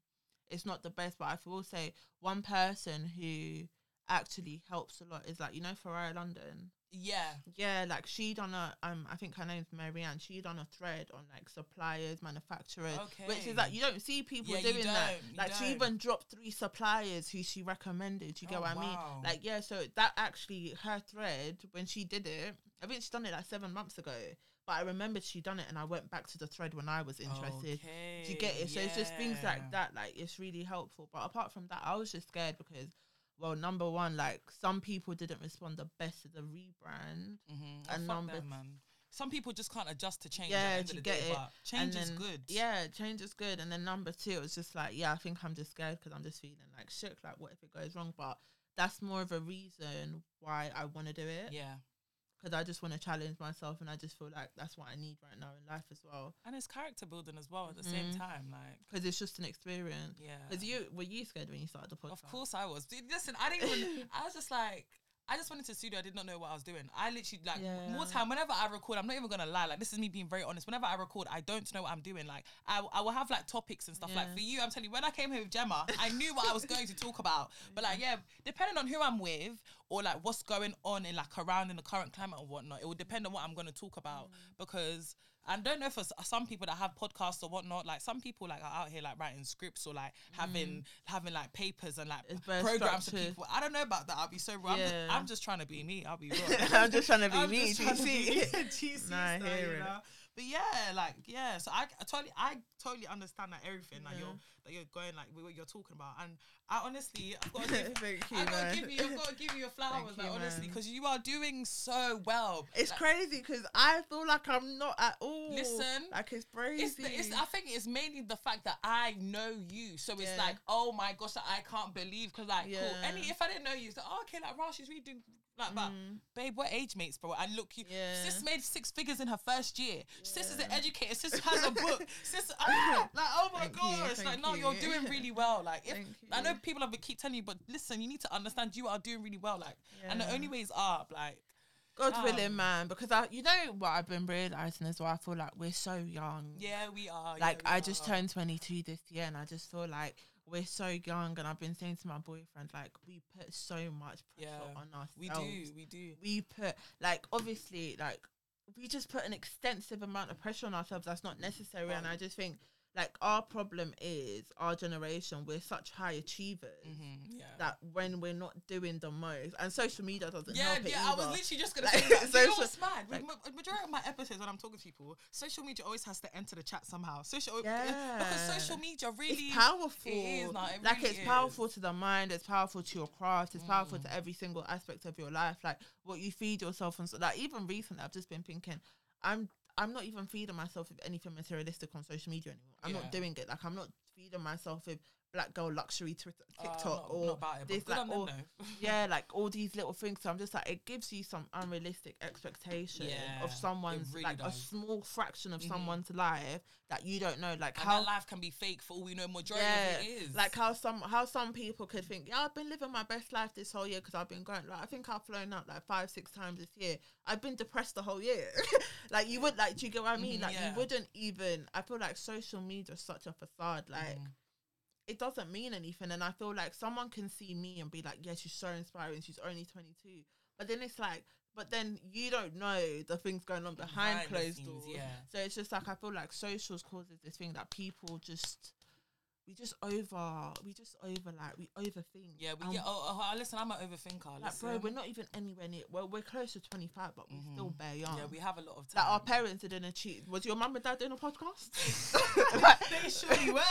Speaker 2: it's not the best. But I will say one person who actually helps a lot is like you know Ferrari London.
Speaker 1: Yeah
Speaker 2: Yeah, like she done a um I think her name's Marianne. She done a thread on like suppliers, manufacturers, which is like you don't see people
Speaker 1: Yeah,
Speaker 2: doing that.
Speaker 1: don't,
Speaker 2: Like she
Speaker 1: don't.
Speaker 2: even dropped three suppliers who she recommended. You get
Speaker 1: Oh,
Speaker 2: what I mean? Like yeah, so that actually her thread when she did it, I think she done it like seven months ago. But I remembered she done it, and I went back to the thread when I was interested. Do you get it? So it's just things like that. Like it's really helpful. But apart from that, I was just scared because, well, number one, like some people didn't respond the best to the rebrand.
Speaker 1: Mm-hmm.
Speaker 2: And
Speaker 1: fuck
Speaker 2: number
Speaker 1: them, man. Some people just can't adjust to change.
Speaker 2: Yeah,
Speaker 1: at the end
Speaker 2: do
Speaker 1: of
Speaker 2: you get
Speaker 1: day,
Speaker 2: it?
Speaker 1: But change is good.
Speaker 2: Yeah, change is good. And then number two, it's just like, yeah, I think I'm just scared because I'm just feeling like shook. Like, what if it goes wrong? But that's more of a reason why I want to do it
Speaker 1: yeah.
Speaker 2: Because I just want to challenge myself, and I just feel like that's what I need right now in life as well.
Speaker 1: And it's character building as well at the same
Speaker 2: Mhm.
Speaker 1: time. Like,
Speaker 2: Because it's just an experience.
Speaker 1: yeah.
Speaker 2: Because you were you scared when you started the podcast?
Speaker 1: Of course I was. Dude, listen, I didn't even. I was just like, I just went into the studio. I did not know what I was doing. I literally like more time. Whenever I record, I'm not even gonna lie. Like this is me being very honest. Whenever I record, I don't know what I'm doing. Like I, I will have like topics and stuff. Like for you, I'm telling you, when I came here with Gemma, I knew what I was going to talk about. But like yeah, depending on who I'm with or like what's going on in like around in the current climate or whatnot, it will depend on what I'm gonna talk about
Speaker 2: Mm.
Speaker 1: because. I don't know for s- some people that have podcasts or whatnot. Like some people like are out here like writing scripts or like having having like papers and like
Speaker 2: Mm. It's very
Speaker 1: programs for
Speaker 2: structured.
Speaker 1: people. I don't know about that. I'll be so wrong. I'm, just,
Speaker 2: Yeah.
Speaker 1: I'm just trying to be me. I'll be real.
Speaker 2: I'm just trying to be
Speaker 1: I'm
Speaker 2: me.
Speaker 1: just trying to be? GC
Speaker 2: Nah, I hear it.
Speaker 1: But yeah, like yeah. So I, I totally, I totally understand that everything that
Speaker 2: Yeah.
Speaker 1: you're that you're going like what you're talking about, and I honestly, I've got to give,
Speaker 2: Thank you,
Speaker 1: I gotta give you, I've got to give you your flowers,
Speaker 2: Thank
Speaker 1: like
Speaker 2: you,
Speaker 1: honestly, because you are doing so well.
Speaker 2: It's
Speaker 1: Like,
Speaker 2: crazy because I feel like I'm not at all.
Speaker 1: Listen,
Speaker 2: like it's crazy.
Speaker 1: It's, the, it's I think it's mainly the fact that I know you, so it's
Speaker 2: Yeah.
Speaker 1: like, oh my gosh, I can't believe because like, cool. Any if I didn't know you, it's like, oh, okay, like, Rash, she's really doing like that.
Speaker 2: Mm.
Speaker 1: Babe, what age mates, bro? And look, you,
Speaker 2: Yeah.
Speaker 1: sis made six figures in her first year. Sis is an educator. Sis has a book. Sis, ah, like, oh my
Speaker 2: Thank you,
Speaker 1: gosh, like, no, you're doing really well. Like, if I know people have been keep telling you, but listen, you need to understand you are doing really well. Like, and the only way is up. Like,
Speaker 2: God
Speaker 1: Um,
Speaker 2: willing, man. Because I, you know what I've been realizing as well. I feel like we're so young.
Speaker 1: yeah, we are.
Speaker 2: Like
Speaker 1: yeah, we
Speaker 2: I just turned 22 this year, and I just feel like we're so young. And I've been saying to my boyfriend, like we put so much pressure
Speaker 1: Yeah,
Speaker 2: on ourselves.
Speaker 1: We do, we do.
Speaker 2: we put like obviously like we just put an extensive amount of pressure on ourselves that's not necessary and i just think like our problem is our generation we're such high achievers
Speaker 1: hmm yeah.
Speaker 2: that when we're not doing the most and social media doesn't
Speaker 1: Yeah,
Speaker 2: help it
Speaker 1: yeah, I was literally just gonna
Speaker 2: Like,
Speaker 1: say that. you know
Speaker 2: social-
Speaker 1: what's mad?
Speaker 2: Like-
Speaker 1: ma- majority of my episodes when I'm talking to people, social media always has to enter the chat somehow. Social,
Speaker 2: yeah.
Speaker 1: because social media really
Speaker 2: it's powerful.
Speaker 1: It is, no, it
Speaker 2: like
Speaker 1: really
Speaker 2: it's powerful to the mind. It's powerful to your craft. It's powerful
Speaker 1: Mm.
Speaker 2: to every single aspect of your life. Like what you feed yourself and so. Like even recently, I've just been thinking, I'm I'm not even feeding myself with anything materialistic on social media anymore. I'm
Speaker 1: Yeah.
Speaker 2: not doing it. Like I'm not feeding myself with black girl luxury Twitter,
Speaker 1: Uh,
Speaker 2: TikTok
Speaker 1: not-
Speaker 2: or
Speaker 1: not about it,
Speaker 2: this, like,
Speaker 1: them
Speaker 2: all- yeah, like all these little things. So I'm just like, it gives you some unrealistic expectation
Speaker 1: Yeah,
Speaker 2: of someone's
Speaker 1: really
Speaker 2: like a small fraction of
Speaker 1: Mhm.
Speaker 2: someone's life that you don't know, like
Speaker 1: And
Speaker 2: how
Speaker 1: life can be fake for all we know. Majority
Speaker 2: yeah,
Speaker 1: of it is
Speaker 2: like how some how some people could think, yeah, I've been living my best life this whole year because I've been going. Like I think I've flown out like five six times this year. I've been depressed the whole year. like you would like, do you get what I mean?
Speaker 1: Mhm,
Speaker 2: like
Speaker 1: yeah.
Speaker 2: you wouldn't even. I feel like social media is such a facade. Like
Speaker 1: Mhm.
Speaker 2: It doesn't mean anything. And I feel like someone can see me and be like, yeah, she's so inspiring. She's only 22. But then it's like, but then you don't know the things going on behind,
Speaker 1: Behind
Speaker 2: closed
Speaker 1: scenes,
Speaker 2: doors.
Speaker 1: yeah.
Speaker 2: So it's just like, I feel like socials causes this thing that people just, we just over, we just over like, we overthink.
Speaker 1: Yeah, we
Speaker 2: And,
Speaker 1: get. Oh, oh, listen, I'm an overthinker.
Speaker 2: like, bro, we're not even anywhere near, well, we're close to 25, but we're still
Speaker 1: Mhm.
Speaker 2: bare young.
Speaker 1: Yeah, we have a lot of time.
Speaker 2: like our parents didn't achieve. Was your mum and dad doing a podcast?
Speaker 1: like, they surely were.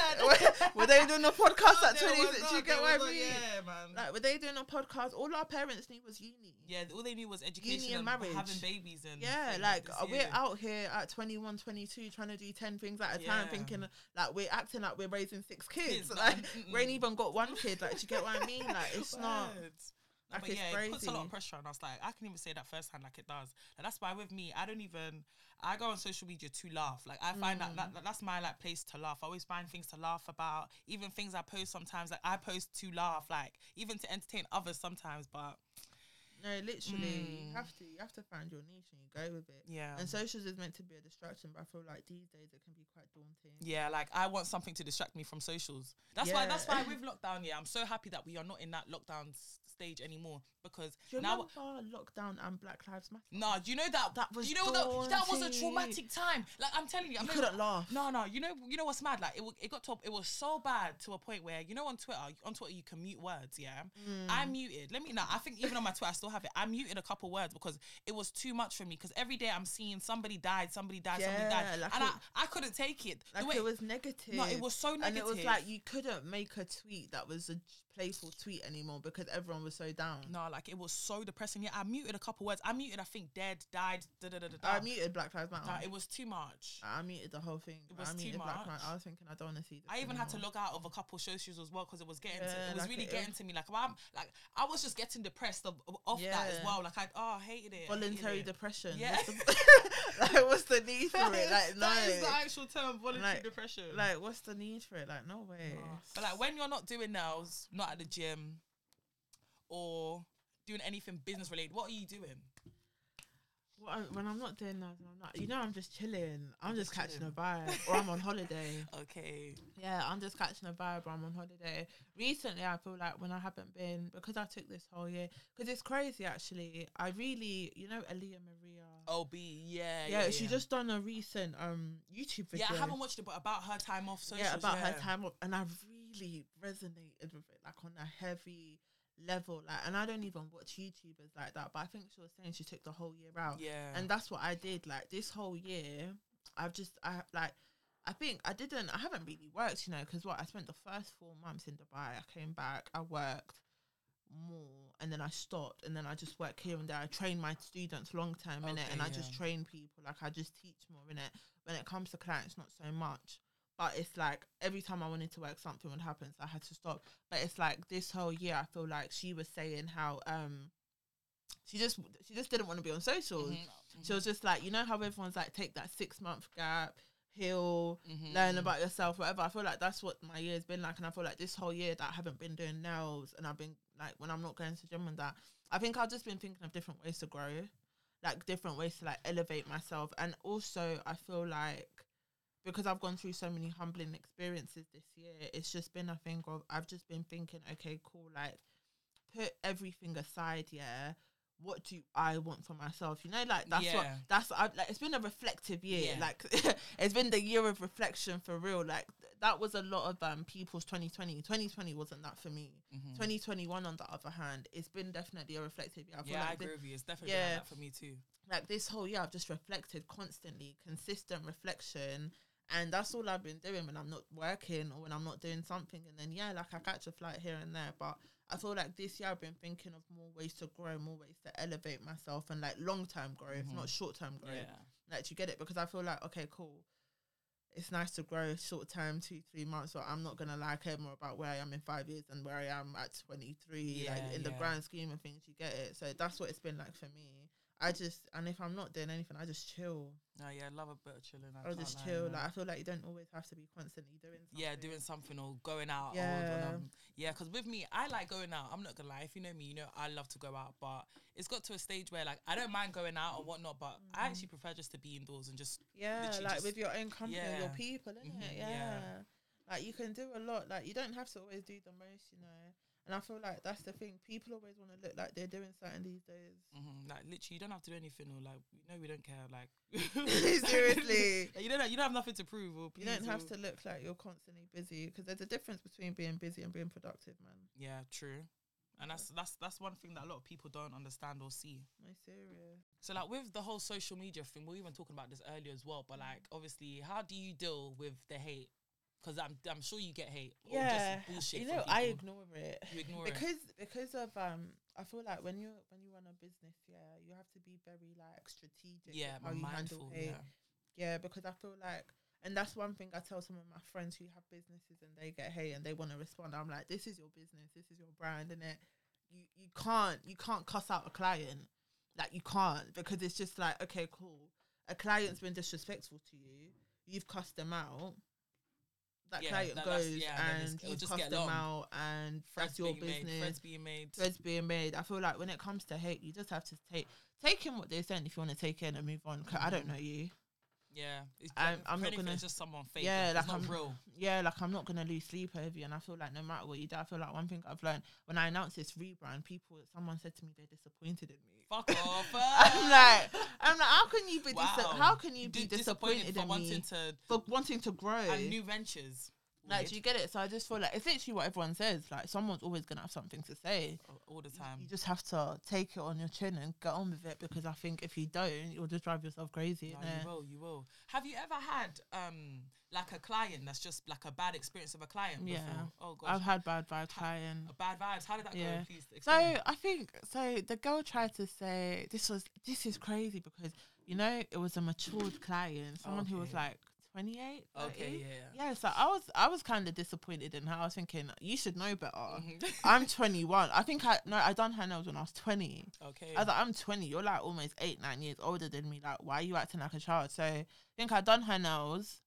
Speaker 2: were they doing a podcast
Speaker 1: No,
Speaker 2: at 20?
Speaker 1: were
Speaker 2: Do you get what I mean?
Speaker 1: Yeah, man.
Speaker 2: Like, were they doing a podcast? All our parents knew was uni.
Speaker 1: yeah, all they knew was education
Speaker 2: and
Speaker 1: and
Speaker 2: marriage.
Speaker 1: having babies and
Speaker 2: Yeah, like uh, we're out here at 21, 22 trying to do 10 things at a time, thinking like we're acting like we're raising six kids.
Speaker 1: Kids, no,
Speaker 2: like,
Speaker 1: mm-mm.
Speaker 2: we ain't even got one kid. Like, do you get what I mean? Like, it's not.
Speaker 1: Words. No,
Speaker 2: Like,
Speaker 1: but
Speaker 2: it's
Speaker 1: yeah, it puts a lot of pressure on us. Like I can even say that firsthand, like it does. And that's why with me, I don't even. I go on social media to laugh. Like I find that,
Speaker 2: Mm.
Speaker 1: that that's my like place to laugh. I always find things to laugh about. Even things I post sometimes, like I post to laugh, like even to entertain others sometimes. But
Speaker 2: No, literally, you
Speaker 1: Mm.
Speaker 2: have to. You have to find your niche and you go with it.
Speaker 1: yeah,
Speaker 2: And socials is meant to be a distraction, but I feel like these days it can be quite daunting.
Speaker 1: Yeah, like I want something to distract me from socials. That's why. That's
Speaker 2: Yeah.
Speaker 1: why with lockdown, yeah, I'm so happy that we are not in that lockdown stage anymore because
Speaker 2: Do you
Speaker 1: now.
Speaker 2: remember lockdown and Black Lives Matter?
Speaker 1: No, do you know that
Speaker 2: That was
Speaker 1: you know that that was a traumatic time. Like I'm telling you, I'm
Speaker 2: You couldn't laugh.
Speaker 1: No, no, you know, you know what's mad? Like it, it got to, it was so bad to a point where you know on Twitter, on Twitter you can mute words. Yeah,
Speaker 2: Mm.
Speaker 1: I muted. Let me know. I think even on my Twitter, I still have it. I muted a couple words because it was too much for me. Because every day I'm seeing somebody died, somebody died, somebody died,
Speaker 2: like
Speaker 1: and
Speaker 2: it-
Speaker 1: I, I couldn't take it.
Speaker 2: Like
Speaker 1: way-
Speaker 2: it was negative.
Speaker 1: no, it was so negative.
Speaker 2: and it was like you couldn't make a tweet that was a playful tweet anymore because everyone was so down.
Speaker 1: No, like it was so depressing. Yeah, I muted a couple words. I muted, I think, dead, died, da da da da.
Speaker 2: I muted Black Lives Matter.
Speaker 1: Nah, it was too much.
Speaker 2: I muted the whole thing.
Speaker 1: It was
Speaker 2: I
Speaker 1: too
Speaker 2: Black
Speaker 1: much.
Speaker 2: I was thinking I don't want to see this.
Speaker 1: I even had to
Speaker 2: anymore.
Speaker 1: log out of a couple socials as well because it was getting to, it was
Speaker 2: like
Speaker 1: really
Speaker 2: it-
Speaker 1: getting to me. Like I'm like I was just getting depressed of, of off that as well. Like I oh I hated it. Hated
Speaker 2: voluntary
Speaker 1: it.
Speaker 2: depression.
Speaker 1: Yeah.
Speaker 2: What's the, like, what's the need for it? Like, no.
Speaker 1: that is the actual term, voluntary
Speaker 2: Like-
Speaker 1: depression.
Speaker 2: Like, what's the need for it? Like, no way.
Speaker 1: but like when you're not doing nails, not at the gym, or doing anything business related, what are you doing?
Speaker 2: I- when I'm not doing that, I'm not. You know, I'm just chilling. I'm just catching a vibe, or I'm on holiday.
Speaker 1: Okay.
Speaker 2: Yeah, I'm just catching a vibe. Or I'm on holiday. Recently, I feel like when I haven't been because I took this whole year because it's crazy. Actually, I really, you know, Aaliyah Maria.
Speaker 1: OB, yeah,
Speaker 2: yeah,
Speaker 1: yeah.
Speaker 2: she
Speaker 1: yeah.
Speaker 2: just done a recent um YouTube video.
Speaker 1: Yeah, I haven't watched it, but about her time off socials.
Speaker 2: yeah, about her time off, and I really resonated with it, like on a heavy level. Like, and I don't even watch YouTubers like that, but I think she was saying she took the whole year out,
Speaker 1: Yeah.
Speaker 2: and that's what I did. Like this whole year, I've just, I like. I think I didn't. I haven't really worked, you know, because what I spent the first four months in Dubai. I came back. I worked more, and then I stopped, and then I just work here and there. I train my students long term in it,
Speaker 1: Okay,
Speaker 2: and I just train people. Like I just teach more in it. When it comes to clients, not so much. But it's like every time I wanted to work, something would happen, so I had to stop. But it's like this whole year, I feel like she was saying how um she just she just didn't want to be on socials.
Speaker 1: Mhm,
Speaker 2: She was just like, you know how everyone's like, take that six month gap, heal,
Speaker 1: mhm,
Speaker 2: learn about yourself, whatever. I feel like that's what my year's been like, and I feel like this whole year that I haven't been doing nails, and I've been like when I'm not going to gym and that, I think I've just been thinking of different ways to grow, like different ways to like elevate myself, and also I feel like because I've gone through so many humbling experiences this year, it's just been a thing of I've just been thinking, okay, cool, like put everything aside, yeah. What do I want for myself? You know, like that's what
Speaker 1: Yeah.
Speaker 2: that's I've, like. It's been a reflective year.
Speaker 1: Yeah.
Speaker 2: Like it's been the year of reflection for real. Like th- that was a lot of um people's 2020. 2020 wasn't that for me.
Speaker 1: Mhm.
Speaker 2: 2021, on the other hand, it's been definitely a reflective year. I
Speaker 1: Yeah, I
Speaker 2: like thi-
Speaker 1: agree with you. It's definitely
Speaker 2: yeah.
Speaker 1: that for me too.
Speaker 2: like this whole year I've just reflected constantly, consistent reflection. And that's all I've been doing when I'm not working or when I'm not doing something. And then, yeah, like I catch a flight here and there. But I feel like this year I've been thinking of more ways to grow, more ways to elevate myself and like long term growth,
Speaker 1: Mhm.
Speaker 2: not short term growth.
Speaker 1: Yeah.
Speaker 2: Like, you get it? Because I feel like, okay, cool. it's nice to grow short term, two, three months, but I'm not gonna lie, care more about where I am in five years than where I am at 23. like
Speaker 1: Yeah,
Speaker 2: in the grand scheme of things, you get it. So that's what it's been like for me. I just and if I'm not doing anything, I just chill.
Speaker 1: No, yeah, I love a bit of chilling. I
Speaker 2: just chill. Like I feel like you don't always have to be constantly doing. Something.
Speaker 1: yeah, doing something or going out.
Speaker 2: Yeah.
Speaker 1: Or, um, yeah, because with me, I like going out. I'm not gonna lie. If you know me, you know I love to go out, but it's got to a stage where like I don't mind going out or whatnot, but I actually prefer just to be indoors and just
Speaker 2: Yeah, like
Speaker 1: just-
Speaker 2: with your own company, and your
Speaker 1: Yeah.
Speaker 2: people?
Speaker 1: Mhm,
Speaker 2: Yeah.
Speaker 1: yeah.
Speaker 2: Like you can do a lot. Like you don't have to always do the most, you know. And I feel like that's the thing. People always want to look like they're doing something these days.
Speaker 1: mhm, like literally you don't have to do anything or like you know we don't care like
Speaker 2: Seriously.
Speaker 1: Like, you don't you don't have nothing to prove or
Speaker 2: You don't have
Speaker 1: or-
Speaker 2: to look like you're constantly busy because there's a difference between being busy and being productive, man.
Speaker 1: Yeah, true. And that's that's that's one thing that a lot of people don't understand or see.
Speaker 2: No serious.
Speaker 1: So like with the whole social media thing, we were even talking about this earlier as well. But like obviously, how do you deal with the hate? Because I'm I'm sure you get hate. Or
Speaker 2: Yeah,
Speaker 1: just bullshit
Speaker 2: you know, I ignore it
Speaker 1: You ignore it.
Speaker 2: because because of um. I feel like when you when you run a business, yeah, you have to be very like strategic.
Speaker 1: Yeah,
Speaker 2: how you handle hate.
Speaker 1: Yeah.
Speaker 2: Yeah, because I feel like, and that's one thing I tell some of my friends who have businesses and they get hate and they want to respond. I'm like, this is your business, this is your brand, and it. You you can't you can't cuss out a client, like you can't because it's just like okay, cool. A client's been disrespectful to you, you've cussed them out. That
Speaker 1: Yeah,
Speaker 2: client
Speaker 1: that-
Speaker 2: goes
Speaker 1: yeah, and
Speaker 2: and cussed
Speaker 1: get
Speaker 2: them
Speaker 1: long.
Speaker 2: out, and
Speaker 1: Threads
Speaker 2: that's your
Speaker 1: made.
Speaker 2: business
Speaker 1: Threads being made.
Speaker 2: threads being made. I feel like when it comes to hate, you just have to take take in what they're saying if you want to take it and move on. 'cause I don't
Speaker 1: Mhm.
Speaker 2: know you.
Speaker 1: Yeah, it's,
Speaker 2: I'm- I'm not gonna-
Speaker 1: It's just someone fake.
Speaker 2: Yeah, like
Speaker 1: it's
Speaker 2: I'm-
Speaker 1: real.
Speaker 2: Yeah, like I'm not gonna lose sleep over you, and I feel like no matter what you do, I feel like one thing I've learned when I announced this rebrand, people, someone said to me they're disappointed in me.
Speaker 1: Fuck off.
Speaker 2: I'm eh? like, I'm like, how can you be? Dis- how can you be disappointed,
Speaker 1: for
Speaker 2: in
Speaker 1: wanting
Speaker 2: me
Speaker 1: to
Speaker 2: for wanting to grow?
Speaker 1: and new ventures.
Speaker 2: Like, do you get it? So I just feel like it's literally what everyone says. Like, someone's always gonna have something to say.
Speaker 1: all- the time.
Speaker 2: You just have to take it on your chin and get on with it because I think if you don't, you'll just drive yourself crazy.
Speaker 1: No, you will, you will. Have you ever had um like a client that's just like a bad experience of a client
Speaker 2: Yeah.
Speaker 1: before? Oh gosh.
Speaker 2: I've had bad vibes
Speaker 1: Ha-
Speaker 2: client.
Speaker 1: bad vibes. How did that
Speaker 2: Yeah.
Speaker 1: go? Please
Speaker 2: So. I think so. The girl tried to say this was this is crazy because you know it was a matured client, someone who was like 28.
Speaker 1: okay,
Speaker 2: 30.
Speaker 1: yeah. yeah.
Speaker 2: So I was I was kind of disappointed in her. I was thinking you should know better.
Speaker 1: Mhm.
Speaker 2: I'm 21. I think I no I done her nails when I was 20.
Speaker 1: okay.
Speaker 2: I was like I'm 20. You're like almost eight nine years older than me. Like why are you acting like a child? So I think I done her nails.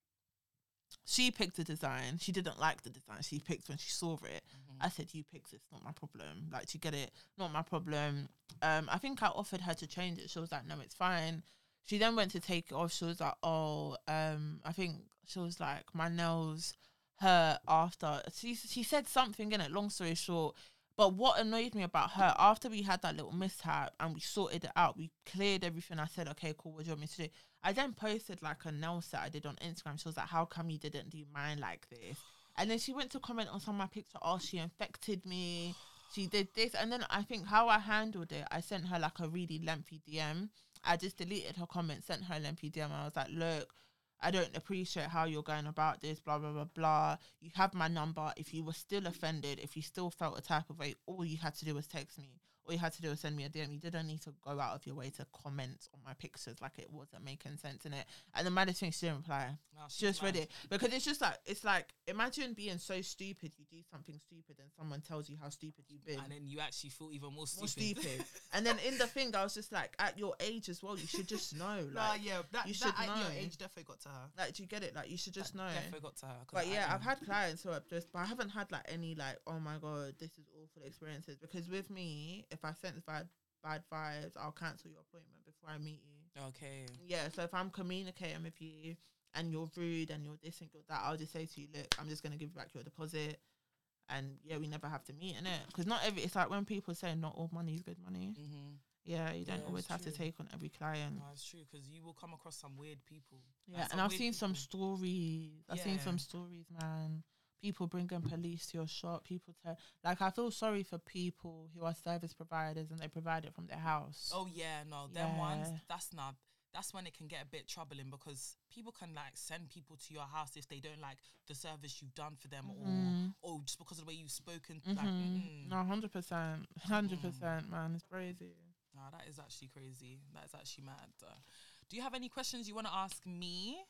Speaker 2: She picked the design. She didn't like the design. She picked when she saw it.
Speaker 1: Mhm.
Speaker 2: I said, "You picked it. It's not my problem. Like, do you get it? Not my problem." Um, I think I offered her to change it. She was like, "No, it's fine." She then went to take it off. She was like, "Oh, um, I think she was like, my nails hurt after." She she said something in it. Long story short, but what annoyed me about her after we had that little mishap and we sorted it out, we cleared everything. I said, "Okay, cool. What do you want me to do?" I then posted like a nail set I did on Instagram. She was like, "How come you didn't do mine like this?" And then she went to comment on some of my picture. Oh, she infected me. She did this, and then I think how I handled it, I sent her like a really lengthy DM. I just deleted her comment, sent her a lengthy DM. I was like, "Look, I don't appreciate how you're going about this. Blah blah blah blah. You have my number. If you were still offended, if you still felt a type of way, all you had to do was text me. All you had to do was send me a DM. You didn't need to go out of your way to comment on my pictures like it wasn't making sense in it. And the maddest thing, she didn't reply oh,
Speaker 1: No, she's
Speaker 2: just read it because it's just like it's like imagine being so stupid you do something stupid and someone tells you how stupid you've been
Speaker 1: And then you actually feel even more
Speaker 2: more
Speaker 1: stupid.
Speaker 2: stupid and then in the thing i was just like at your age as well you should just know like
Speaker 3: Nah, yeah, that,
Speaker 2: you
Speaker 3: that
Speaker 2: should
Speaker 3: at your age definitely got to her.
Speaker 2: like do you get it like you should just know
Speaker 1: Definitely got to her.
Speaker 2: but
Speaker 1: I
Speaker 2: yeah, I've had clients who have just, but I haven't had like any like, oh my god, this is awful experiences. Because with me, if I sense bad bad vibes, I'll cancel your appointment before I meet you.
Speaker 1: Okay.
Speaker 2: Yeah, so if I'm communicating with you and you're rude and you're this and you're that, I'll just say to you, look, I'm just gonna give back your deposit, and yeah, we never have to meet in it because not every. It's like when people say not all money is good money.
Speaker 1: Mm-hmm.
Speaker 2: Yeah, you don't
Speaker 1: Yeah,
Speaker 2: always have to take on every client.
Speaker 1: No, it's true because you will come across some weird people.
Speaker 2: Yeah,
Speaker 1: Like,
Speaker 2: and I've seen some stories. I've seen some stories, man. People bringing police to your shop. People tell, like, I feel sorry for people who are service providers and they provide it from their house.
Speaker 1: Oh yeah, no, them ones. That's not. That's when it can get a bit troubling because people can like send people to your house if they don't like the service you've done for them,
Speaker 2: Mhm.
Speaker 1: or or just because of the way you've spoken. Like,
Speaker 2: Mhm.
Speaker 1: mm-mm.
Speaker 2: No, hundred percent, hundred percent, man. It's crazy.
Speaker 1: Nah, that is actually crazy. That is actually mad. Uh, do you have any questions you want to ask me?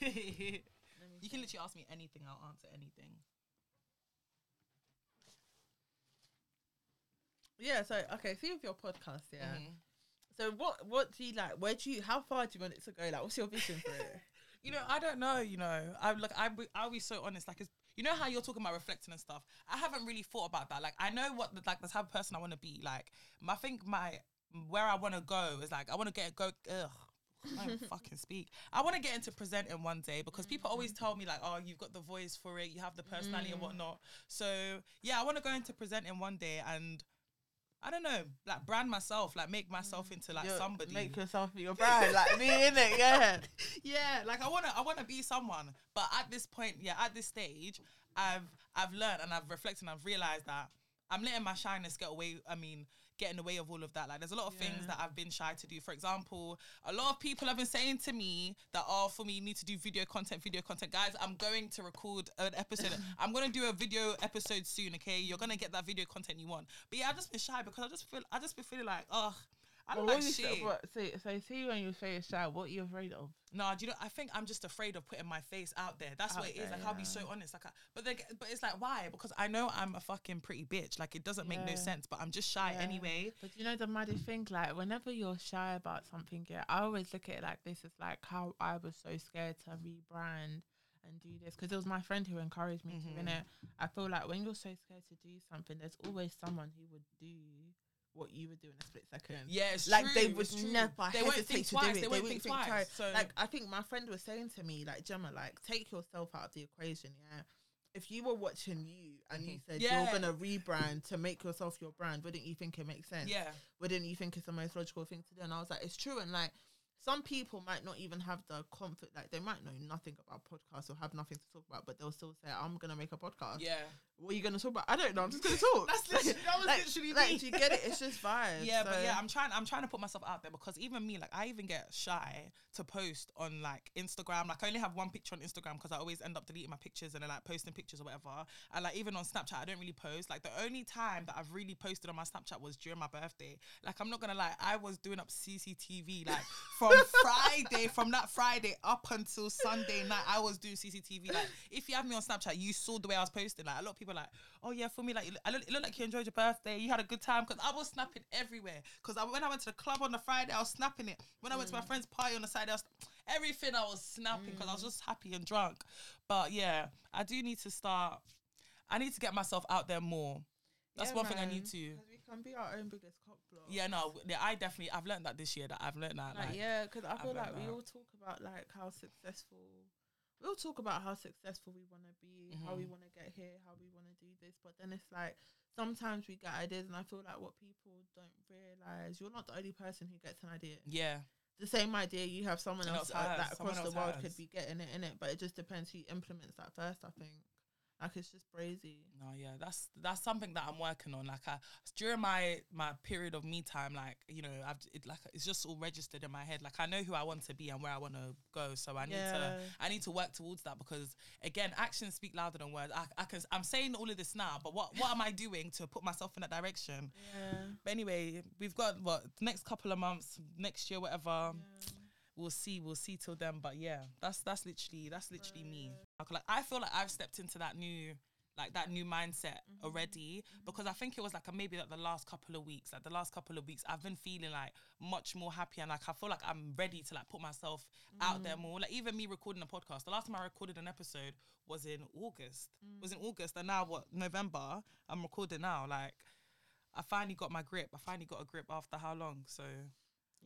Speaker 1: You can literally ask me anything. I'll answer anything.
Speaker 2: Yeah. So okay, see with your podcast, yeah.
Speaker 1: Mhm.
Speaker 2: So what what do you like? Where do you? How far do you want it to go? Like, what's your vision for it?
Speaker 1: You know, I don't know. You know, I'm like, I I'll be so honest. Like, it's, you know how you're talking about reflecting and stuff. I haven't really thought about that. Like, I know what the, like the type of person I want to be. Like, I think my where I want to go is like I want to get go. Ugh. I don't fucking speak. I want to get into presenting one day because people always mm-hmm. tell me like, oh, you've got the voice for it, you have the personality and mm. whatnot. So yeah, I want to go into presenting one day and I don't know, like brand myself, like make myself into like
Speaker 2: You're-
Speaker 1: somebody.
Speaker 2: Make yourself your brand, like me in it. Yeah.
Speaker 1: yeah, like I wanna I wanna be someone. But at this point, yeah, at this stage, I've I've learned and I've reflected and I've realized that I'm letting my shyness get away. I mean, get in the way of all of that. Like, there's a lot of things that I've been shy to do. For example, a lot of people have been saying to me that, oh, for me, you need to do video content, video content. Guys, I'm going to record an episode. I'm going to do a video episode soon, okay? You're going to get that video content you want. But yeah, I've just been shy because I just feel, I just been feeling like, oh, I don't
Speaker 2: Well,
Speaker 1: like
Speaker 2: what you
Speaker 1: shit.
Speaker 2: say- what- so, so see when you say you're shy, what are you afraid of?
Speaker 1: No, do you know? I think I'm just afraid of putting my face out there. That's what
Speaker 2: Out
Speaker 1: it is.
Speaker 2: there,
Speaker 1: Like I'll be so honest. Like, I, but they, but it's like why? Because I know I'm a fucking pretty bitch. Like it doesn't make no sense. But I'm just shy
Speaker 2: Yeah.
Speaker 1: anyway.
Speaker 2: But you know the maddest thing, like whenever you're shy about something, yeah, I always look at it like this. is like how I was so scared to rebrand and do this because it was my friend who encouraged me
Speaker 1: Mhm.
Speaker 2: to. In it, I feel like when you're so scared to do something, there's always someone who would do what you would do in a split second.
Speaker 1: Yeah, it's
Speaker 2: like
Speaker 1: true,
Speaker 2: they would never
Speaker 1: They
Speaker 2: hesitate
Speaker 1: think
Speaker 2: to do it.
Speaker 1: They
Speaker 2: They
Speaker 1: won't
Speaker 2: wouldn't
Speaker 1: think twice.
Speaker 2: twice.
Speaker 1: So
Speaker 2: Like I think my friend was saying to me, like Gemma, like take yourself out of the equation. Yeah, if you were watching you and you
Speaker 1: Mhm.
Speaker 2: said
Speaker 1: Yeah.
Speaker 2: you're gonna rebrand to make yourself your brand, wouldn't you think it makes sense?
Speaker 1: yeah,
Speaker 2: Wouldn't you think it's the most logical thing to do? And I was like, it's true. And like some people might not even have the comfort, like they might know nothing about podcasts or have nothing to talk about, but they'll still say, I'm gonna make a podcast.
Speaker 1: yeah,
Speaker 2: What are you gonna talk about? I don't know. I'm just gonna talk.
Speaker 1: That's literally- that was
Speaker 2: like,
Speaker 1: literally
Speaker 2: like,
Speaker 1: me.
Speaker 2: do you get it? It's just vibes.
Speaker 1: yeah. But yeah, I'm trying. I'm trying to put myself out there because even me, like, I even get shy to post on like Instagram. Like, I only have one picture on Instagram because I always end up deleting my pictures and then like posting pictures or whatever. And like even on Snapchat, I don't really post. Like, the only time that I've really posted on my Snapchat was during my birthday. Like, I'm not gonna lie, I was doing up CCTV like from Friday, from that Friday up until Sunday night. I was doing CCTV. Like, if you have me on Snapchat, you saw the way I was posting. Like, a lot of people are like, oh yeah, for me, like, I look, it looked like you enjoyed your birthday. You had a good time because I was snapping everywhere. Because I, when I went to the club on the Friday, I was snapping it. When I went to my mm. friend's party on the Saturday, I was everything I was snapping because I was mm. just happy and drunk. But yeah, I do need to start. I need to get myself out there more. That's
Speaker 2: Yeah,
Speaker 1: one thing I
Speaker 2: man,
Speaker 1: need to.
Speaker 2: Can be our own biggest cock block.
Speaker 1: Yeah, no, yeah, I definitely I've learned that this year. That I've learned that.
Speaker 2: Like,
Speaker 1: Like,
Speaker 2: yeah, because I
Speaker 1: I've
Speaker 2: feel like we
Speaker 1: that.
Speaker 2: all talk about like how successful. We all talk about how successful we want to be, how we
Speaker 1: Mhm.
Speaker 2: want to get here, how we want to do this, but then it's like sometimes we get ideas, and I feel like what people don't realize, you're not the only person who gets an idea.
Speaker 1: yeah,
Speaker 2: The same idea you have someone
Speaker 1: Someone
Speaker 2: else
Speaker 1: else
Speaker 2: uh,
Speaker 1: has,
Speaker 2: that across the world
Speaker 1: has.
Speaker 2: could be getting it in it, but it just depends who implements that first. I think, like it's just crazy.
Speaker 1: No, yeah, that's that's something that I'm working on. Like, I, during my my period of me time, like you know, I've it, like it's just all registered in my head. Like I know who I want to be and where I want to go. So I need to I need to work towards that because again, actions speak louder than words. I, I can I'm saying all of this now, but what what am I doing to put myself in that direction?
Speaker 2: Yeah.
Speaker 1: But anyway, we've got what the next couple of months, next year, whatever.
Speaker 2: yeah.
Speaker 1: We'll see, we'll see till then. But yeah, that's that's literally that's literally me. Like, I feel like I've stepped into that new like that new mindset mm-hmm. already mm-hmm. because I think it was like a, maybe like the last couple of weeks, like the last couple of weeks, I've been feeling like much more happy and like I feel like I'm ready to like put myself out there mm-hmm. more. Like even me recording a podcast, the last time I recorded an episode was in August. Was in mm. August, and now what November? I'm recording now. Like I finally got my grip. I finally got a grip after how long? So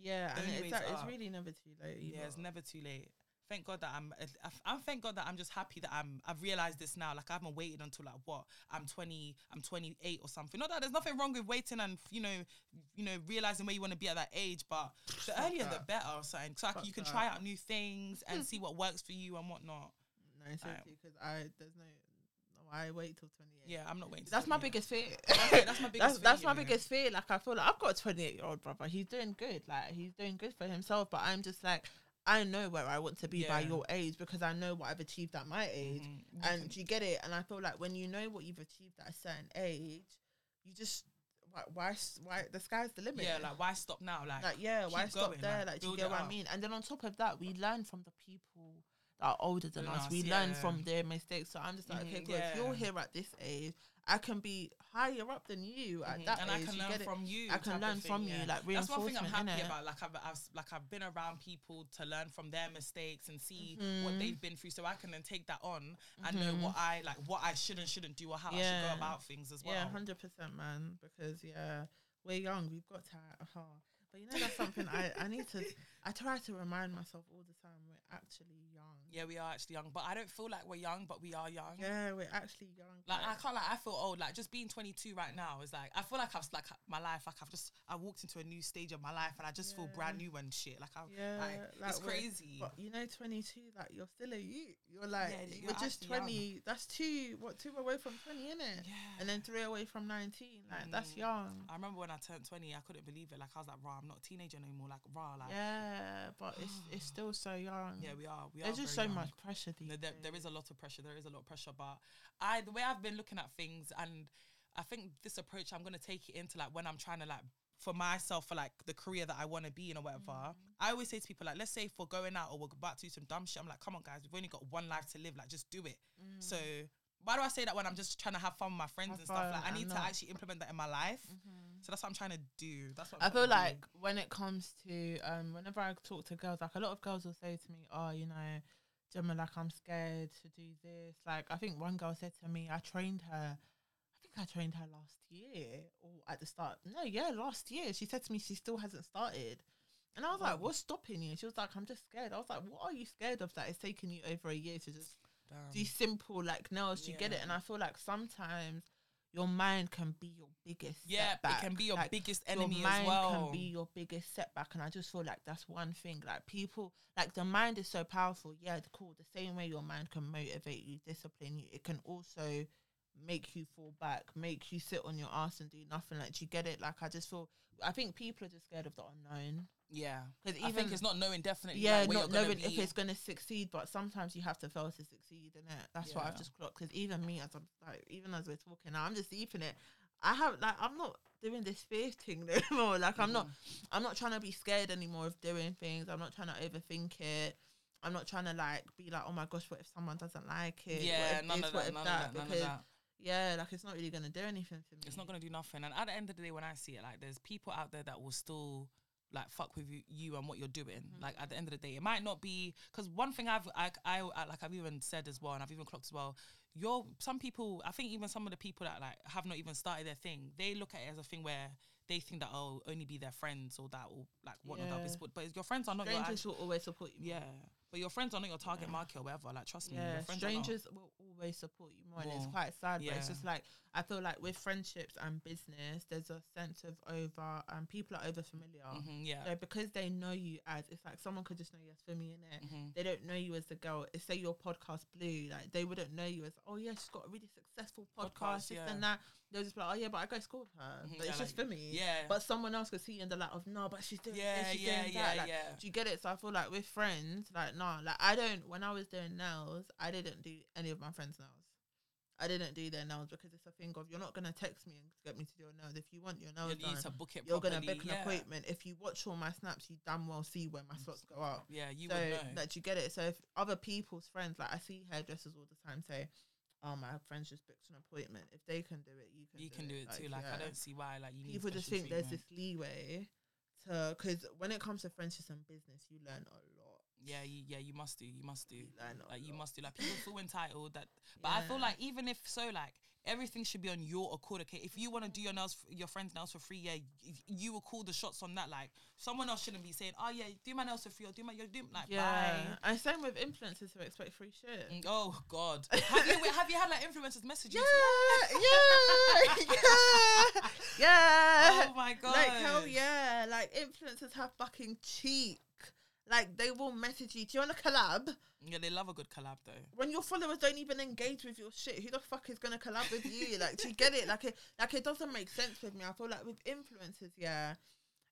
Speaker 2: Yeah, and it's, like, it's
Speaker 1: uh,
Speaker 2: really never too late.
Speaker 1: yeah, it's never too late. Thank God that I'm. Uh, I'm thank God that I'm just happy that I'm. I've realized this now. Like I haven't waited until like what I'm 20. I'm 28 or something. Not that there's nothing wrong with waiting and you know, you know, realizing where you want to be at that age. But the
Speaker 2: Fuck
Speaker 1: earlier the better. or something. So like, you can
Speaker 2: that.
Speaker 1: try out new things and see what works for you and whatnot.
Speaker 2: No, seriously, because I there's no, I wait till 28.
Speaker 1: Yeah, I'm not waiting. to
Speaker 2: That's my biggest fear.
Speaker 1: Okay, that's my biggest
Speaker 2: that's
Speaker 1: fear,
Speaker 2: that's my
Speaker 1: know.
Speaker 2: biggest fear. Like I feel like I've got a 28 year old brother. He's doing good. Like he's doing good for himself. But I'm just like I know where I want to be by your age because I know what I've achieved at my age.
Speaker 1: Mhm.
Speaker 2: And you get it. And I feel like when you know what you've achieved at a certain age, you just why why why the sky's the limit.
Speaker 1: yeah, like why stop now? Like,
Speaker 2: like yeah, why stop
Speaker 1: going,
Speaker 2: there?
Speaker 1: like,
Speaker 2: Like, do you get
Speaker 1: it
Speaker 2: what I mean? And then on top of that, we learn from the people that are older than us.
Speaker 1: us,
Speaker 2: We learn from their mistakes. So I'm just like,
Speaker 1: Mhm,
Speaker 2: okay, cool. If you're here at this age, I can be higher up than you at
Speaker 1: Mhm,
Speaker 2: that
Speaker 1: and
Speaker 2: age.
Speaker 1: I can
Speaker 2: you
Speaker 1: learn from you.
Speaker 2: I can learn
Speaker 1: thing,
Speaker 2: from you,
Speaker 1: yeah.
Speaker 2: like
Speaker 1: That's one thing I'm happy about. Like I've, I've like I've been around people to learn from their mistakes and see what
Speaker 2: Mhm.
Speaker 1: they've been through, so I can then take that on and know
Speaker 2: Mhm.
Speaker 1: what I like, what I should and shouldn't do, or how I should go about things as well.
Speaker 2: Yeah, hundred percent, man. Because yeah, we're young. We've got to. Uh, but you know, that's something I I need to. I try to remind myself all the time. We're actually.
Speaker 1: Yeah, we are actually young, but I don't feel like we're young, but we are young.
Speaker 2: Yeah, we're actually young.
Speaker 1: Like I can't like I feel old. Like just being 22 right now is like I feel like I've like my life like I've just I walked into a new stage of my life and I just feel brand new and shit. Like I'm
Speaker 2: yeah,
Speaker 1: like,
Speaker 2: like
Speaker 1: it's crazy.
Speaker 2: But you know, twenty two, like you're still a youth. You're like
Speaker 1: Yeah, you're
Speaker 2: we're just
Speaker 1: actually young.
Speaker 2: twenty. That's two. What two away from twenty, innit?
Speaker 1: yeah.
Speaker 2: And then three away from nineteen. Like that's
Speaker 1: Mm.
Speaker 2: young.
Speaker 1: I remember when I turned 20, I couldn't believe it. Like I was like, "Raw, I'm not a teenager anymore." Like, raw, like,
Speaker 2: yeah, but it's it's still so young.
Speaker 1: yeah, we are. We are
Speaker 2: so
Speaker 1: young.
Speaker 2: much pressure. These
Speaker 1: No, there, there is a lot of pressure. There is a lot of pressure, but I the way I've been looking at things, and I think this approach, I'm gonna take it into like when I'm trying to like for myself for like the career that I want to be in or whatever.
Speaker 2: Mm.
Speaker 1: I always say to people like, let's say if we're going out or we're about to do some dumb shit, I'm like, come on guys, we've only got one life to live. Like, just do it.
Speaker 2: Mm.
Speaker 1: So why do I say that when I'm just trying to have fun with my friends
Speaker 2: Have
Speaker 1: and stuff? Like, I need to
Speaker 2: not-
Speaker 1: actually implement that in my life.
Speaker 2: Mhm.
Speaker 1: So that's what I'm trying to do. That's what I'm
Speaker 2: I feel
Speaker 1: to do.
Speaker 2: like when it comes to um, whenever I talk to girls, like a lot of girls will say to me, "Oh, you know, Gemma, like I'm scared to do this." Like I think one girl said to me, "I trained her. I think I trained her last year or at the start. No, yeah, last year. She said to me she still hasn't started." And I was like. "What's stopping you?" She was like, "I'm just scared." I was like, "What are you scared of? That it's taken you over a year to just
Speaker 1: Damn.
Speaker 2: do simple like nails. You get it? And I feel like sometimes your mind can be your biggest
Speaker 1: yeah,
Speaker 2: setback.
Speaker 1: it can be your
Speaker 2: Like,
Speaker 1: biggest
Speaker 2: your
Speaker 1: enemy
Speaker 2: mind
Speaker 1: as well.
Speaker 2: can be your biggest setback and i just feel like that's one thing like people like the mind is so powerful yeah cool the same way your mind can motivate you discipline you it can also make you fall back make you sit on your ass and do nothing like do you get it like i just feel i think people are just scared of the unknown
Speaker 1: yeah,
Speaker 2: because
Speaker 1: I
Speaker 2: even
Speaker 1: think it's not knowing definitely.
Speaker 2: yeah,
Speaker 1: like,
Speaker 2: not knowing if it's going to succeed, but sometimes you have to fail to succeed, in it. That's what I've just clocked. Because even me, as I'm like, even as we're talking now, I'm just deep in it. I have like, I'm not doing this fear thing no more. Like, I'm not,
Speaker 1: Mhm.
Speaker 2: I'm not trying to be scared anymore of doing things. I'm not trying to overthink it. I'm not trying to like be like, oh my gosh, what if someone doesn't like it?
Speaker 1: Yeah,
Speaker 2: what if
Speaker 1: none
Speaker 2: this,
Speaker 1: of
Speaker 2: what
Speaker 1: that.
Speaker 2: if
Speaker 1: None of
Speaker 2: that?
Speaker 1: None of
Speaker 2: Because
Speaker 1: that.
Speaker 2: Yeah, like it's not really gonna do anything for me.
Speaker 1: It's not gonna do nothing. And at the end of the day, when I see it, like there's people out there that will still like fuck with you, you and what you're doing.
Speaker 2: Mhm.
Speaker 1: Like at the end of the day, it might not be because one thing I've I, I I like I've even said as well, and I've even clocked as well. You're some people. I think even some of the people that like have not even started their thing, they look at it as a thing where they think that oh only be their friends or that or like whatnot. that'll be
Speaker 2: Yeah.
Speaker 1: support. But your friends are not your
Speaker 2: Strangers
Speaker 1: actual,
Speaker 2: will always support you.
Speaker 1: yeah. But your friends are not your target
Speaker 2: Yeah.
Speaker 1: market or whatever. Like trust me,
Speaker 2: Yeah,
Speaker 1: your friends are
Speaker 2: strangers will always support you more, and it's quite sad. But it's just like I feel like with friendships and business, there's a sense of over, and people are over familiar.
Speaker 1: Mhm, yeah.
Speaker 2: So because they know you as, it's like someone could just know you as Fumi in it.
Speaker 1: Mhm.
Speaker 2: They don't know you as the girl. If say your podcast blew, like they wouldn't know you as, oh yeah, she's got a really successful podcast,
Speaker 1: Podcast,
Speaker 2: this
Speaker 1: yeah.
Speaker 2: and that. They'll just be like, oh yeah, but I go to school with her.
Speaker 1: Mhm,
Speaker 2: But
Speaker 1: yeah,
Speaker 2: it's just
Speaker 1: like,
Speaker 2: for me.
Speaker 1: Yeah.
Speaker 2: But someone else could see you in the light of no, but she's doing
Speaker 1: yeah,
Speaker 2: this, she's
Speaker 1: yeah,
Speaker 2: doing
Speaker 1: yeah,
Speaker 2: that. Like,
Speaker 1: yeah.
Speaker 2: do you get it? So I feel like with friends, like no, like I don't. When I was doing nails, I didn't do any of my friends' nails. I didn't do their nails because it's a thing of you're not gonna text me and get me to do your nails. If you want your nails
Speaker 1: You
Speaker 2: done,
Speaker 1: to book it
Speaker 2: you're gonna book an
Speaker 1: yeah.
Speaker 2: appointment. If you watch all my snaps, you damn well see where my slots go up.
Speaker 1: Yeah, you
Speaker 2: so
Speaker 1: would know.
Speaker 2: that you get it. So if other people's friends, like I see hairdressers all the time say, "Oh, my friends just booked an appointment. If they can do it, you can.
Speaker 1: you
Speaker 2: do
Speaker 1: can
Speaker 2: it.
Speaker 1: do it too. Like I don't see why. Like you need
Speaker 2: people just think there's this leeway to because when it comes to friendships and business, you learn a lot.
Speaker 1: Yeah, you, yeah, you must do. You must do.
Speaker 2: You
Speaker 1: Like you must do. Like people feel entitled that, but I feel like even if so, like everything should be on your accord. Okay, if you want to do your nails, your friend's nails for free, yeah, you will call the shots on that. Like someone else shouldn't be saying, oh yeah, do my nails for free or do my you do like
Speaker 2: yeah, and same with influencers who expect free shit.
Speaker 1: Mm, Oh God, have you have you had like influencers message you?
Speaker 2: Yeah, yeah, yeah, yeah.
Speaker 1: Oh my God.
Speaker 2: Like hell yeah! Like influencers have fucking cheek. Like they will message you. Do you want a collab?
Speaker 1: Yeah, they love a good collab though.
Speaker 2: When your followers don't even engage with your shit, who the fuck is gonna collab with you? Like, do you get it? Like, it like it doesn't make sense with me. I feel like with influencers, yeah,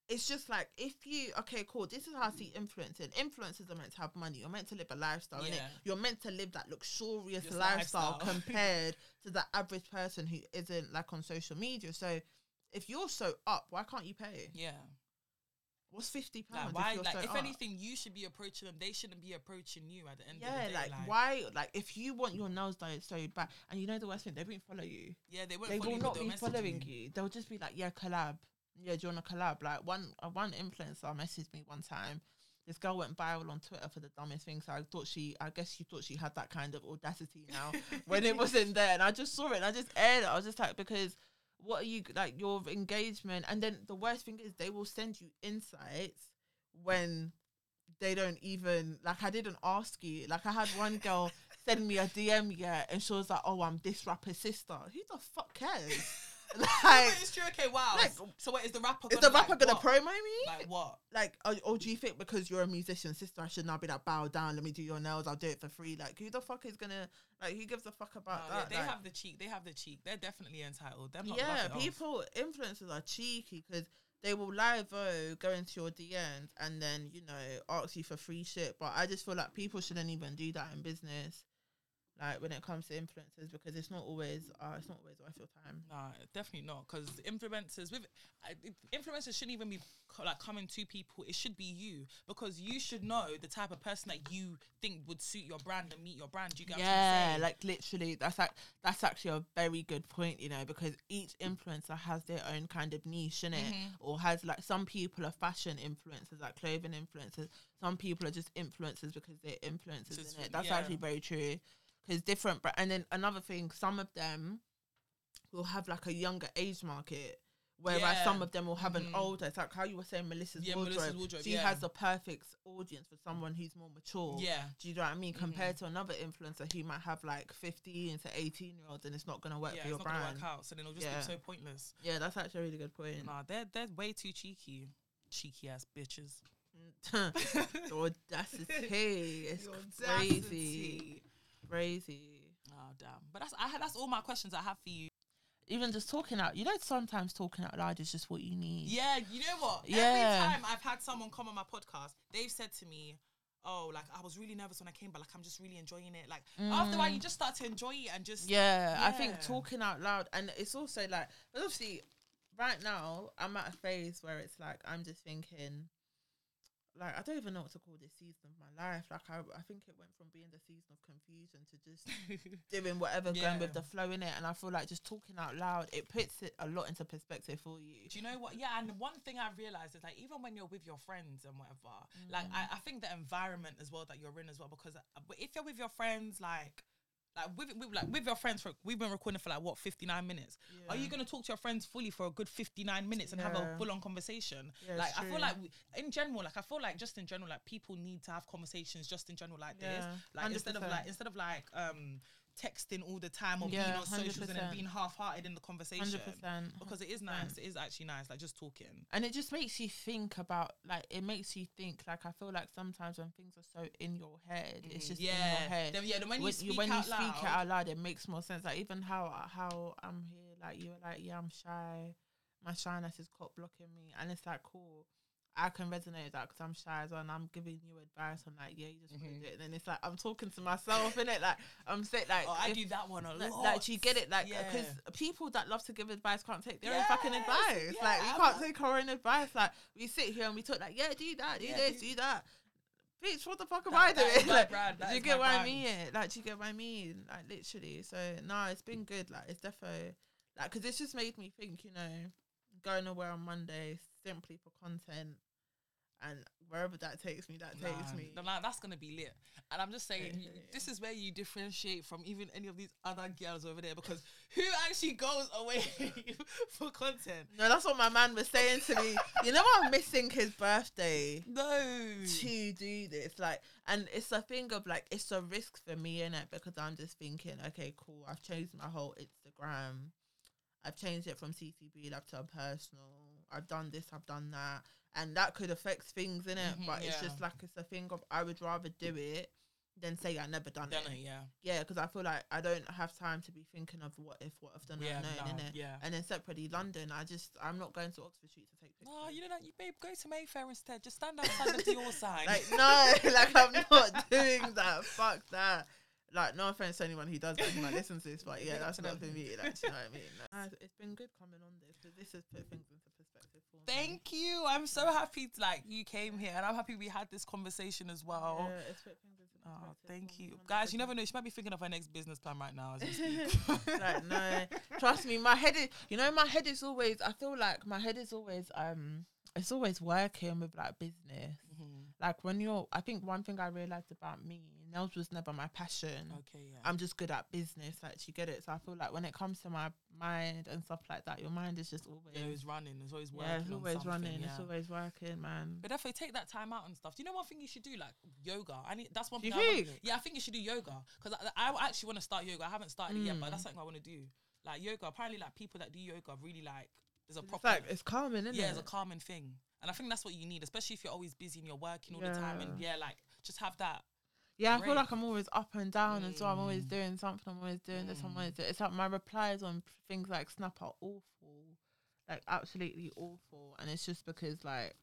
Speaker 2: it's just like if you okay, cool. This is how I see influencing. Influencers are meant to have money. You're meant to live a lifestyle. innit?
Speaker 1: Yeah.
Speaker 2: You're meant to live that luxurious lifestyle,
Speaker 1: lifestyle.
Speaker 2: compared to the average person who isn't like on social media. So if you're so up, why can't you pay?
Speaker 1: Yeah.
Speaker 2: What's fifty pounds?
Speaker 1: Like why?
Speaker 2: you're
Speaker 1: Like
Speaker 2: so
Speaker 1: if
Speaker 2: up?
Speaker 1: anything, you should be approaching them. They shouldn't be approaching you at the end of
Speaker 2: Yeah,
Speaker 1: the day.
Speaker 2: like,
Speaker 1: Like,
Speaker 2: why? Like if you want your nails done so bad, and you know the worst thing, they won't follow you.
Speaker 1: Yeah, they won't.
Speaker 2: they will
Speaker 1: you,
Speaker 2: not be following you. They'll just be like, yeah, collab. Yeah, do you want to collab? Like one uh, one influencer messaged me one time. This girl went viral on Twitter for the dumbest thing. So I thought she, I guess she thought she had that kind of audacity now when it wasn't there. And I just saw it and I just aired it. I was just like, because what are you like your engagement? And then the worst thing is they will send you insights when they don't even like I didn't ask you. Like I had one girl send me a DM yet and she was like, Oh, I'm this rapper's sister. Who the fuck cares?
Speaker 1: No,
Speaker 2: like
Speaker 1: but it's true. Okay, wow.
Speaker 2: like,
Speaker 1: so what is the rapper?
Speaker 2: is
Speaker 1: gonna,
Speaker 2: the rapper
Speaker 1: like,
Speaker 2: gonna
Speaker 1: what?
Speaker 2: promo me?
Speaker 1: Like what?
Speaker 2: Like, or, or do you think because you're a musician, sister, I should now be like, bow down, let me do your nails, I'll do it for free? Like, who the fuck is gonna, like, who gives a fuck about
Speaker 1: they,
Speaker 2: that?
Speaker 1: they
Speaker 2: Like,
Speaker 1: have the cheek. They have the cheek. They're definitely entitled. Them
Speaker 2: yeah,
Speaker 1: it off.
Speaker 2: people, influencers are cheeky because they will live oh, go into your DMs and then, you know, ask you for free shit. But I just feel like people shouldn't even do that in business. Like when it comes to influencers, because it's not always, uh, it's not always worth your time.
Speaker 1: Nah, definitely not. Because influencers with it- influencers shouldn't even be co- like coming to people. It should be you because you should know the type of person that you think would suit your brand and meet your brand. You get what I'm trying
Speaker 2: Yeah, like literally, that's like that's actually a very good point, you know, because each influencer has their own kind of niche in it,
Speaker 1: Mhm.
Speaker 2: or has like some people are fashion influencers, like clothing influencers. Some people are just influencers because they're influencers in it. That's
Speaker 1: yeah.
Speaker 2: actually very true. Because different, But and then another thing, some of them will have like a younger age market. Whereas
Speaker 1: Yeah.
Speaker 2: some of them will have an
Speaker 1: Mhm.
Speaker 2: older. It's like how you were saying, Melissa's
Speaker 1: Yeah,
Speaker 2: wardrobe.
Speaker 1: Melissa's wardrobe,
Speaker 2: she
Speaker 1: yeah.
Speaker 2: has the perfect audience for someone who's more mature.
Speaker 1: yeah.
Speaker 2: Do you know what I mean?
Speaker 1: Mhm.
Speaker 2: Compared to another influencer who might have like 15 to 18 year olds and it's not going to work
Speaker 1: Yeah,
Speaker 2: for
Speaker 1: it's
Speaker 2: your brand.
Speaker 1: work out. So then it'll just be so pointless.
Speaker 2: Yeah, that's actually a really good point.
Speaker 1: Nah, they're they're way too cheeky, cheeky ass bitches.
Speaker 2: the audacity. It's
Speaker 1: The audacity.
Speaker 2: Crazy.
Speaker 1: Oh damn! But that's I had that's all my questions I have for you.
Speaker 2: Even just talking out, you know, sometimes talking out loud is just what you need.
Speaker 1: Yeah, you know what?
Speaker 2: Yeah.
Speaker 1: Every time I've had someone come on my podcast, they've said to me, "Oh, like I was really nervous when I came, but like I'm just really enjoying it." Like after a while, you mm. just start to enjoy it and just
Speaker 2: Yeah, I think talking out loud, and it's also like, but obviously, right now I'm at a phase where it's like I'm just thinking, like I don't even know what to call this season of my life. Like I, I think it went from being the season of confusion to just doing whatever, going with the flow in it. And I feel like just talking out loud, it puts it a lot into perspective for you.
Speaker 1: Do you know what? Yeah, and one thing I've realized is like even when you're with your friends and whatever, like I, I think the environment as well that you're in as well because uh, if you're with your friends, like. Like with, with like with your friends, for we've been recording for like what fifty nine minutes. Are you gonna talk to your friends fully for a good fifty nine minutes and have a full on conversation?
Speaker 2: Yeah,
Speaker 1: like I feel like we, in general, like I feel like just in general, like people need to have conversations just in general like this.
Speaker 2: Yeah,
Speaker 1: Like instead of like instead of like um texting all the time or
Speaker 2: Yeah,
Speaker 1: being on socials and then being half hearted in the conversation.
Speaker 2: Hundred percent.
Speaker 1: Because it is nice. It is actually nice. Like just talking.
Speaker 2: and it just makes you think about like it makes you think like I feel like sometimes when things are so in your head, it's mm-hmm. just in your head.
Speaker 1: Then, yeah. Then when, you speak,
Speaker 2: when
Speaker 1: out,
Speaker 2: you speak
Speaker 1: loud,
Speaker 2: it out loud, it makes more sense. Like even how how I'm here, like you were like, yeah, I'm shy. My shyness is caught blocking me, and it's like cool. I can resonate with that because I'm shy as well, and I'm giving you advice. I'm like, yeah, you just
Speaker 1: Mhm.
Speaker 2: mm do it. And then it's like I'm talking to myself in it. Like I'm saying, like,
Speaker 1: Oh, I do that one a
Speaker 2: like,
Speaker 1: lot.
Speaker 2: like, do you get it? Like,
Speaker 1: Yeah.
Speaker 2: because people that love to give advice can't take their own fucking advice.
Speaker 1: yeah,
Speaker 2: like, you
Speaker 1: I'm
Speaker 2: can't
Speaker 1: a-
Speaker 2: take our own advice. Like, we sit here and we talk, like, yeah, do that, do
Speaker 1: Yeah,
Speaker 2: this,
Speaker 1: do-
Speaker 2: do that. Bitch, what the fuck am I doing? Like,
Speaker 1: brand, that
Speaker 2: do you get what I
Speaker 1: brand.
Speaker 2: mean? Like, do you get what I mean? Like, literally. So, no, it's been good. Like, it's defo like, because it's just made me think, you know, going away on Monday simply for content. And wherever that takes me, that takes me.
Speaker 1: nah, that's gonna be lit. And I'm just saying,
Speaker 2: Yeah, yeah, yeah.
Speaker 1: this is where you differentiate from even any of these other girls over there because who actually goes away for content?
Speaker 2: No, that's what my man was saying to me. you know, I'm missing his birthday.
Speaker 1: No.
Speaker 2: to do this. Like, and it's a thing of like, it's a risk for me in it because I'm just thinking, okay, cool. I've changed my whole Instagram. I've changed it from CCB lab to a personal. I've done this. I've done that, and that could affect things in it.
Speaker 1: Mhm,
Speaker 2: but it's
Speaker 1: yeah.
Speaker 2: just like it's a thing of I would rather do it than say I never done,
Speaker 1: Done
Speaker 2: it.
Speaker 1: it, yeah.
Speaker 2: Yeah, because I feel like I don't have time to be thinking of what if, what if done
Speaker 1: Yeah,
Speaker 2: unknown
Speaker 1: no,
Speaker 2: in it.
Speaker 1: yeah.
Speaker 2: And then separately, London. I just I'm not going to Oxford Street to take pictures.
Speaker 1: Oh, you know that you babe, go to Mayfair instead. Just stand outside the Dior sign.
Speaker 2: Like no, like I'm not doing that. Fuck that. Like no offense to anyone who does that who listen to this, but yeah, that's not for me. Like, you know what I mean? Like, it's been good coming on this because this has put things into
Speaker 1: Thank you. I'm so happy to, like you came here, and I'm happy we had this conversation as well.
Speaker 2: Yeah, expect things as
Speaker 1: Oh, thank you, guys. You never know. She might be thinking of her next business plan right now as we speak.
Speaker 2: like no, trust me, my head is. You know, my head is always. I feel like my head is always. Um, it's always working with like business.
Speaker 1: Mhm.
Speaker 2: Like when you're, I think one thing I realized about me, nails was never my passion.
Speaker 1: Okay, yeah.
Speaker 2: I'm just good at business. Like you get it. So I feel like when it comes to my mind and stuff like that, your mind is just always.
Speaker 1: yeah, it's running. It's always working.
Speaker 2: Yeah, it's always running.
Speaker 1: Yeah.
Speaker 2: It's always working, man.
Speaker 1: But if definitely take that time out and stuff. Do you know one thing you should do? Like yoga. I need. That's one thing. I want, yeah, I think you should do yoga because I, I actually want to start yoga. I haven't started it yet, but
Speaker 2: Mm.
Speaker 1: that's something I want to do. Like yoga. Apparently, like people that do yoga really like. There's a
Speaker 2: It's
Speaker 1: proper.
Speaker 2: like it's calming, isn't
Speaker 1: yeah,
Speaker 2: it?
Speaker 1: it's a calming thing, and I think that's what you need, especially if you're always busy and you're working all the time. And yeah, like just have that.
Speaker 2: Yeah, I feel like I'm always up and down and so I'm always
Speaker 1: Mm.
Speaker 2: doing something. I'm always doing this. I'm
Speaker 1: Mm.
Speaker 2: always doing. It's like my replies on things like Snap are awful, like absolutely awful, and it's just because like,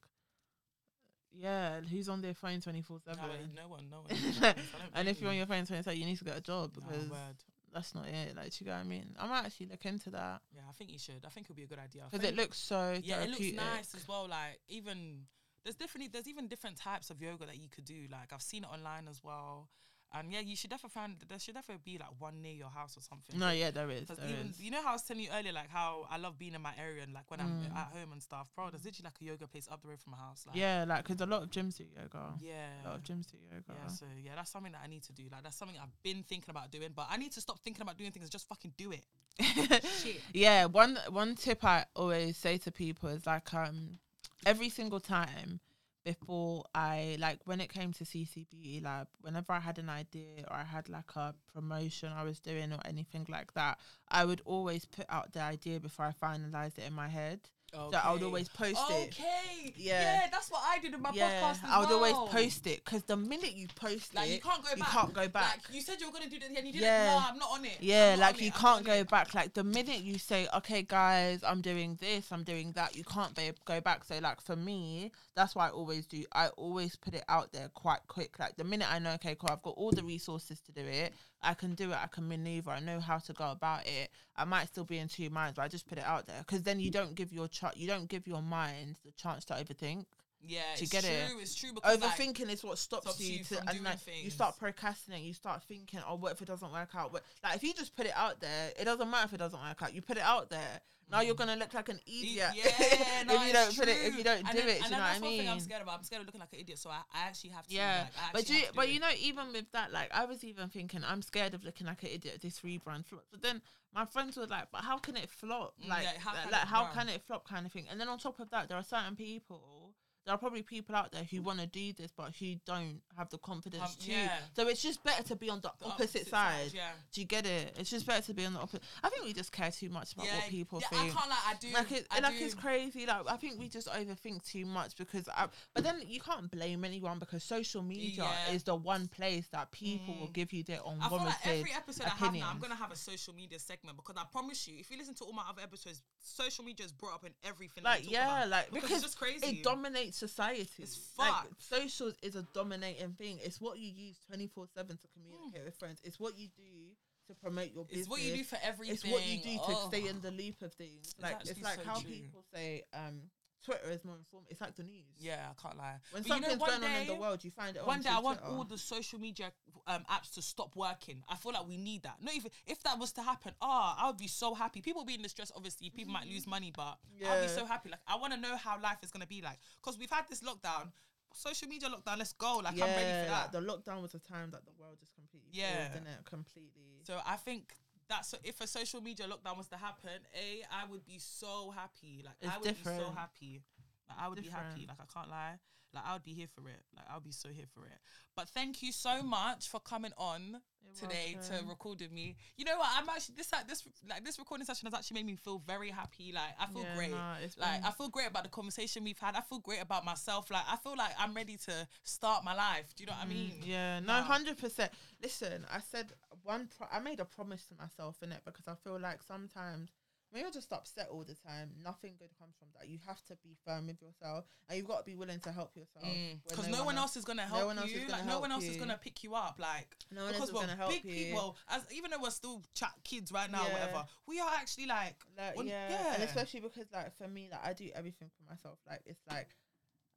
Speaker 2: yeah, who's on their phone twenty four seven?
Speaker 1: no one, no one. I don't
Speaker 2: And if you're on your phone twenty seven, you need to get a job because
Speaker 1: word.
Speaker 2: that's not it. Like, you know what I mean? I might actually look into that
Speaker 1: Yeah, I think you should. I think it'll be a good idea.
Speaker 2: Because it looks so
Speaker 1: yeah, it looks nice as well. Like even there's definitely there's even different types of yoga that you could do. Like I've seen it online as well. And yeah, you should definitely find there should definitely be like one near your house or something.
Speaker 2: No, yeah, there is. There
Speaker 1: even
Speaker 2: is.
Speaker 1: you know how I was telling you earlier, like how I love being in my area and like when I'm
Speaker 2: Mm.
Speaker 1: at home and stuff, bro. There's literally like a yoga place up the road from my house. Like,
Speaker 2: Yeah, like because a lot of gyms do yoga.
Speaker 1: yeah,
Speaker 2: A lot of gyms do yoga.
Speaker 1: yeah. So yeah, that's something that I need to do. Like that's something I've been thinking about doing, but I need to stop thinking about doing things and just fucking do it. Shit.
Speaker 2: yeah, one one tip I always say to people is like um every single time before I like when it came to CC Beauty Lab, whenever I had an idea or I had like a promotion I was doing or anything like that, I would always put out the idea before I finalized it in my head. So I would always post it.
Speaker 1: Okay.
Speaker 2: Yeah.
Speaker 1: Yeah. that's what I did in my
Speaker 2: Yeah,
Speaker 1: podcast. As
Speaker 2: I would always post it because the minute you post
Speaker 1: Like
Speaker 2: it,
Speaker 1: you can't go back.
Speaker 2: you can't go back.
Speaker 1: Like you said you were gonna do this and you did
Speaker 2: Yeah.
Speaker 1: it. No, I'm not on it.
Speaker 2: Yeah, like you
Speaker 1: it,
Speaker 2: can't go
Speaker 1: it.
Speaker 2: back. Like the minute you say, "Okay, guys, I'm doing this, I'm doing that," you can't ba- go back. So, like for me, that's why I always do. I always put it out there quite quick. Like the minute I know, okay, cool, I've got all the resources to do it. I can do it. I can maneuver. I know how to go about it. I might still be in two minds, but I just put it out there because then you mm. don't give your ch- you don't give your mind the chance to overthink.
Speaker 1: Yeah, it's
Speaker 2: get it?
Speaker 1: true. It's true because like,
Speaker 2: Overthinking is what stops,
Speaker 1: stops
Speaker 2: you,
Speaker 1: you
Speaker 2: to, and
Speaker 1: doing
Speaker 2: like you start procrastinating. You start thinking, "Oh, what if it doesn't work out?" But like if you just put it out there, it doesn't matter if it doesn't work out. You put it out there. Now you're gonna look like an idiot
Speaker 1: Yeah, no,
Speaker 2: if you don't put it. If you don't
Speaker 1: And
Speaker 2: do
Speaker 1: then-
Speaker 2: it, do you know what I
Speaker 1: thing I'm scared about. I'm scared of looking like an idiot, so I, I actually have to.
Speaker 2: Yeah,
Speaker 1: like,
Speaker 2: but you, but you know, even with that, like I was even thinking, I'm scared of looking like an idiot. This rebrand flop. But then my friends were like, "But how can it flop?
Speaker 1: Mm,
Speaker 2: Like,
Speaker 1: yeah, how
Speaker 2: like,
Speaker 1: can
Speaker 2: like,
Speaker 1: it
Speaker 2: how can it flop?" Kind of thing. And then on top of that, there are certain people. There are probably people out there who want to do this, but who don't have the confidence
Speaker 1: Um,
Speaker 2: to.
Speaker 1: yeah.
Speaker 2: So it's just better to be on the,
Speaker 1: The
Speaker 2: opposite, side.
Speaker 1: Yeah.
Speaker 2: Do you get it? It's just better to be on the opposite. I think we just care too much about
Speaker 1: yeah,
Speaker 2: what people
Speaker 1: yeah,
Speaker 2: think.
Speaker 1: I can't like I do.
Speaker 2: Like it,
Speaker 1: I
Speaker 2: like
Speaker 1: do.
Speaker 2: it's crazy. Like I think we just overthink too much because. I, but then you can't blame anyone because social media is the one place that people will
Speaker 1: Mm.
Speaker 2: give you their own.
Speaker 1: I feel like every episode I have now, I'm gonna have a social media segment because I promise you, if you listen to all my other episodes, social media is brought up in everything.
Speaker 2: like yeah,
Speaker 1: about.
Speaker 2: like
Speaker 1: because,
Speaker 2: because
Speaker 1: it's just crazy.
Speaker 2: it dominates society.
Speaker 1: It's
Speaker 2: like
Speaker 1: fucked.
Speaker 2: social is a dominating thing. It's what you use twenty four seven to communicate with friends. It's what you do to promote your business.
Speaker 1: It's what you do for everything.
Speaker 2: It's what you do to
Speaker 1: Oh.
Speaker 2: stay in the loop of things.
Speaker 1: It's
Speaker 2: Like it's
Speaker 1: actually
Speaker 2: like
Speaker 1: so
Speaker 2: how
Speaker 1: true.
Speaker 2: people say um Twitter is more informative. It's like the news.
Speaker 1: Yeah, I can't lie.
Speaker 2: When
Speaker 1: But you know,
Speaker 2: something's going on in the world, you find it.
Speaker 1: One
Speaker 2: on
Speaker 1: day I want
Speaker 2: Twitter.
Speaker 1: all the social media um, apps to stop working. I feel like we need that. Not even if that was to happen. Ah, I would be so happy. People be in distress. Obviously, people might lose money, but I'll be so happy. Like I want to know how life is gonna be like because we've had this lockdown, social media lockdown. Let's go. Like
Speaker 2: yeah,
Speaker 1: I'm ready for
Speaker 2: like
Speaker 1: that.
Speaker 2: the lockdown was a time that the world just completely
Speaker 1: Yeah.
Speaker 2: yeah, it completely.
Speaker 1: So I think that's if a social media lockdown was to happen, a I would be so happy. Like
Speaker 2: It's
Speaker 1: I would be so happy. Like I would be happy. Like I can't lie. Like I would be here for it. Like I would be so here for it. But thank you so much for coming on
Speaker 2: You're
Speaker 1: today to record with me. You know what? I'm actually this like this like this recording session has actually made me feel very happy. Like I feel
Speaker 2: Yeah,
Speaker 1: great.
Speaker 2: nah,
Speaker 1: like
Speaker 2: been-
Speaker 1: I feel great about the conversation we've had. I feel great about myself. Like I feel like I'm ready to start my life. Do you know what I mean?
Speaker 2: Mm, yeah, no, hundred percent. Listen, I said one. Pro- I made a promise to myself in it because I feel like sometimes when you're just upset all the time, nothing good comes from that. You have to be firm with yourself, and you've got to be willing to help yourself. Mm.
Speaker 1: Because no, one else is gonna help
Speaker 2: one else is
Speaker 1: you.
Speaker 2: gonna
Speaker 1: like no one else is gonna pick you up. Like
Speaker 2: No one else
Speaker 1: because
Speaker 2: is
Speaker 1: we're
Speaker 2: gonna help
Speaker 1: big
Speaker 2: you.
Speaker 1: people. As even though we're still chat kids right now,
Speaker 2: Yeah.
Speaker 1: whatever, we are actually like,
Speaker 2: Like, yeah.
Speaker 1: yeah.
Speaker 2: and especially because like for me, like I do everything for myself. Like it's like.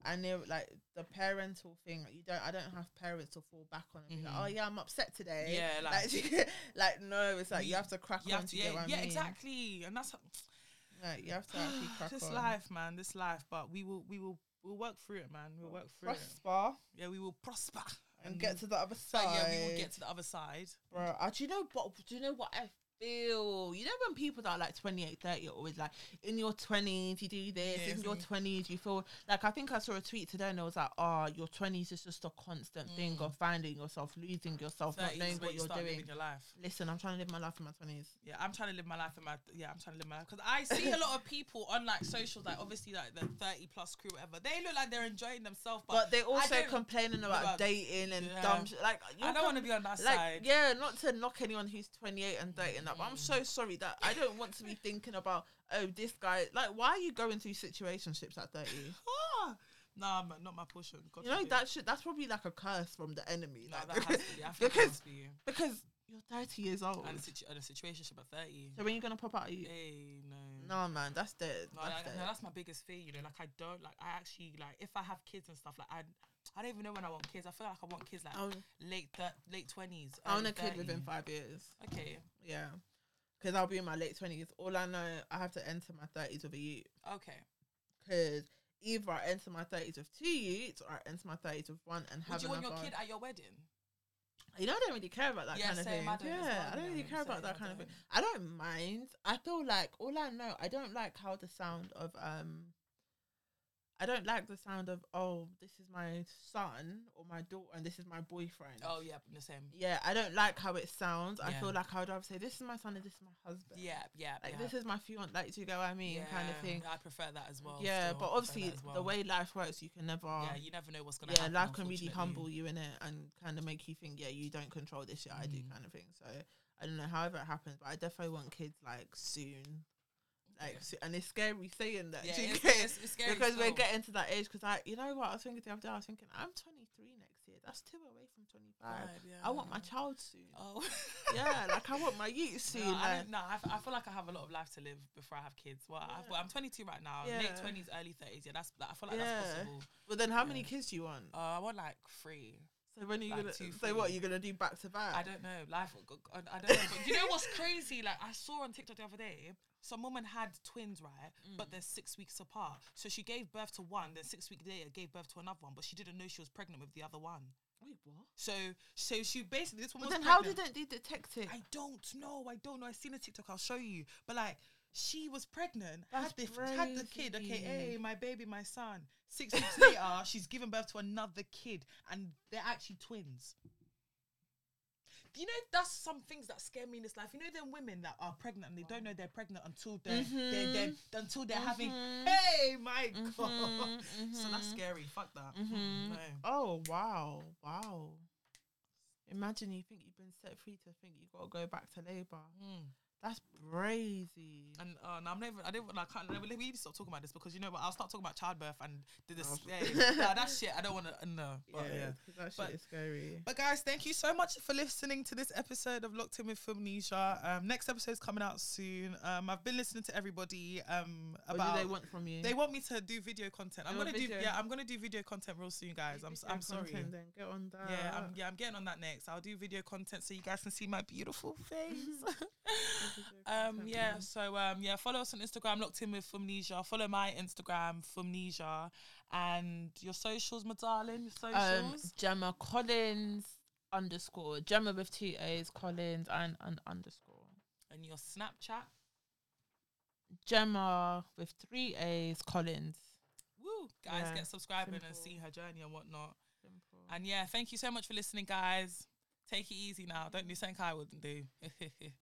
Speaker 2: I know, like the parental thing. Like, you don't. I don't have parents to fall back on and be like,
Speaker 1: Mhm.
Speaker 2: "Oh yeah, I'm upset today."
Speaker 1: Yeah,
Speaker 2: like,
Speaker 1: like-
Speaker 2: like, no, it's like you
Speaker 1: You-
Speaker 2: have to crack
Speaker 1: you
Speaker 2: on to
Speaker 1: to,
Speaker 2: get
Speaker 1: yeah,
Speaker 2: I
Speaker 1: yeah,
Speaker 2: mean.
Speaker 1: exactly, and that's
Speaker 2: Like you have to actually crack
Speaker 1: this
Speaker 2: on.
Speaker 1: life, man. This life, but we will, we will, we'll work through it, man. We'll work through it.
Speaker 2: prosper
Speaker 1: Yeah, we will prosper
Speaker 2: and get to the other side.
Speaker 1: yeah, we will get to the other side.
Speaker 2: bro. Uh, do you know? But do you know what I feel? You know when people that are like 28, 30 are always like, in your twenties you do this,
Speaker 1: Yeah,
Speaker 2: in your
Speaker 1: mm.
Speaker 2: twenties you feel like. I think I saw a tweet today and it was like, oh, your twenties is just a constant thing of finding yourself, losing yourself, not knowing what
Speaker 1: you
Speaker 2: you're doing.
Speaker 1: your life.
Speaker 2: Listen, I'm trying to live my life in my twenties.
Speaker 1: Yeah, I'm trying to live my life in my yeah, I'm trying to live my life because I see a lot of people on like socials, like obviously like the 30 plus crew, whatever. They look like they're enjoying themselves, but,
Speaker 2: But, they're also complaining about,
Speaker 1: about-
Speaker 2: dating and
Speaker 1: Yeah.
Speaker 2: dumb shit. Like
Speaker 1: I
Speaker 2: you're
Speaker 1: don't want to be on that
Speaker 2: like
Speaker 1: side.
Speaker 2: yeah, not to knock anyone who's 28 and dating that, but I'm
Speaker 1: Mm.
Speaker 2: so sorry that I don't want to be thinking about oh this guy. Like, why are you going through situationships at 30?
Speaker 1: Ah, nah, man, not my portion. God
Speaker 2: You know
Speaker 1: forbid.
Speaker 2: that shit. That's probably like a curse from the enemy.
Speaker 1: No,
Speaker 2: like,
Speaker 1: that has to be. I think
Speaker 2: because
Speaker 1: it has to be.
Speaker 2: because you're 30 years old.
Speaker 1: And a, situ- and a situation at 30.
Speaker 2: So when you gonna pop out? Are you?
Speaker 1: Hey, no.
Speaker 2: No man, that's dead.
Speaker 1: No,
Speaker 2: that's
Speaker 1: like,
Speaker 2: dead.
Speaker 1: no, that's my biggest fear. You know, like I don't like. I actually like if I have kids and stuff. Like I, I don't even know when I want kids. I feel like I want kids like
Speaker 2: want,
Speaker 1: late thir- late twenties.
Speaker 2: I want a kid within five years.
Speaker 1: Okay,
Speaker 2: Yeah, because I'll be in my late 20s. All I know, I have to enter my 30s with a youth.
Speaker 1: okay.
Speaker 2: Because either I enter my 30s with two youths or I enter my 30s with one and have
Speaker 1: Would you want your kid at your wedding?
Speaker 2: You know, I don't really care about that
Speaker 1: Yeah,
Speaker 2: kind of thing.
Speaker 1: I don't
Speaker 2: yeah,
Speaker 1: well,
Speaker 2: I don't really care about that kind of thing. I don't mind. I feel like all I know, I don't like how the sound of um. I don't like the sound of oh, this is my son or my daughter and this is my boyfriend.
Speaker 1: Oh yeah, the same.
Speaker 2: Yeah, I don't like how it sounds. I feel like I would rather say this is my son and this is my husband.
Speaker 1: Yeah, yeah.
Speaker 2: Like
Speaker 1: yeah.
Speaker 2: this is my fiance. Like do you get what I mean? Kind of thing.
Speaker 1: I prefer that as well.
Speaker 2: yeah,
Speaker 1: still,
Speaker 2: but obviously
Speaker 1: as
Speaker 2: the way life works, you can never.
Speaker 1: Yeah, you never know what's gonna
Speaker 2: yeah,
Speaker 1: happen.
Speaker 2: life can really humble you in it and kind of make you think, yeah, you don't control this shit, I do
Speaker 1: Mm.
Speaker 2: kind of thing. So I don't know, however it happens, but I definitely want kids like soon. Like,
Speaker 1: Yeah.
Speaker 2: and it's scary saying that
Speaker 1: Yeah, it's, it's, it's scary
Speaker 2: because we're getting to that age. Because I, you know what, I was thinking the other day, I was thinking, I'm 23 next year. That's two away from 25.
Speaker 1: Right,
Speaker 2: I want my child soon.
Speaker 1: Oh.
Speaker 2: yeah, like I want my youth soon.
Speaker 1: No, I,
Speaker 2: like,
Speaker 1: don't, no I, f- I feel like I have a lot of life to live before I have kids. Well, I've, i'm 22 right now. Late 20s, early 30s. Yeah, that's. That, I feel like
Speaker 2: Yeah.
Speaker 1: that's possible.
Speaker 2: but then how many kids do you want?
Speaker 1: Uh, I want like three.
Speaker 2: So when are you
Speaker 1: like
Speaker 2: gonna? So what?
Speaker 1: are
Speaker 2: You're gonna do back to back?
Speaker 1: I don't know. Life. I don't know. But you know what's crazy? Like I saw on TikTok the other day, some woman had twins, right?
Speaker 2: Mm.
Speaker 1: But they're six weeks apart. So she gave birth to one. Then six weeks later, gave birth to another one. But she didn't know she was pregnant with the other one.
Speaker 2: Wait, what?
Speaker 1: So, so she basically this was
Speaker 2: then how
Speaker 1: pregnant.
Speaker 2: did they detect it?
Speaker 1: I don't know. I don't know. I seen a TikTok. I'll show you. But like, she was pregnant.
Speaker 2: That's
Speaker 1: had the had the kid. Okay, hey, my baby, my son. Six weeks later, she's given birth to another kid, and they're actually twins. Do You know, that's some things that scare me in this life. You know, them women that are pregnant and they don't know they're pregnant until they're, they're, they're until they're having.
Speaker 2: Mhm.
Speaker 1: Hey, my god!
Speaker 2: Mhm,
Speaker 1: So that's
Speaker 2: mhm.
Speaker 1: scary. Fuck that.
Speaker 2: Mhm.
Speaker 1: No.
Speaker 2: Oh wow, wow! Imagine you think you've been set free to think you've gotta go back to labour.
Speaker 1: Mm.
Speaker 2: That's crazy.
Speaker 1: And uh, no, I'm never. I didn't. Like, can't, let me let me stop talking about this because you know what? I'll start talking about childbirth and the, this. Yeah, nah, that shit. I don't want to. No. But, yeah.
Speaker 2: 'cause that shit
Speaker 1: But-
Speaker 2: is scary.
Speaker 1: But guys, thank you so much for listening to this episode of Locked In with Fumnesia. Um, next episode is coming out soon. Um, I've been listening to everybody. Um,
Speaker 2: What
Speaker 1: about
Speaker 2: do they want from you?
Speaker 1: They want me to do video content. I'm
Speaker 2: Oh,
Speaker 1: gonna
Speaker 2: video.
Speaker 1: do. Yeah, I'm gonna do video content real soon, guys. I'm.
Speaker 2: Video
Speaker 1: I'm sorry.
Speaker 2: content Then get on that.
Speaker 1: Yeah, I'm, yeah, I'm getting on that next. I'll do video content so you guys can see my beautiful face. um, yeah, so um, yeah, follow us on Instagram, locked in with Fumnesia. Follow my Instagram, Fumnesia, and your socials, my darling. Your
Speaker 2: Um,
Speaker 1: socials.
Speaker 2: Gemma Collins underscore Gemma with two A's Collins and an underscore
Speaker 1: and your Snapchat.
Speaker 2: Gemma with three A's Collins.
Speaker 1: Woo, guys,
Speaker 2: Yeah,
Speaker 1: get subscribing and
Speaker 2: simple.
Speaker 1: see her journey and whatnot.
Speaker 2: Simple.
Speaker 1: And yeah, thank you so much for listening, guys. Take it easy now. Don't do something I wouldn't do.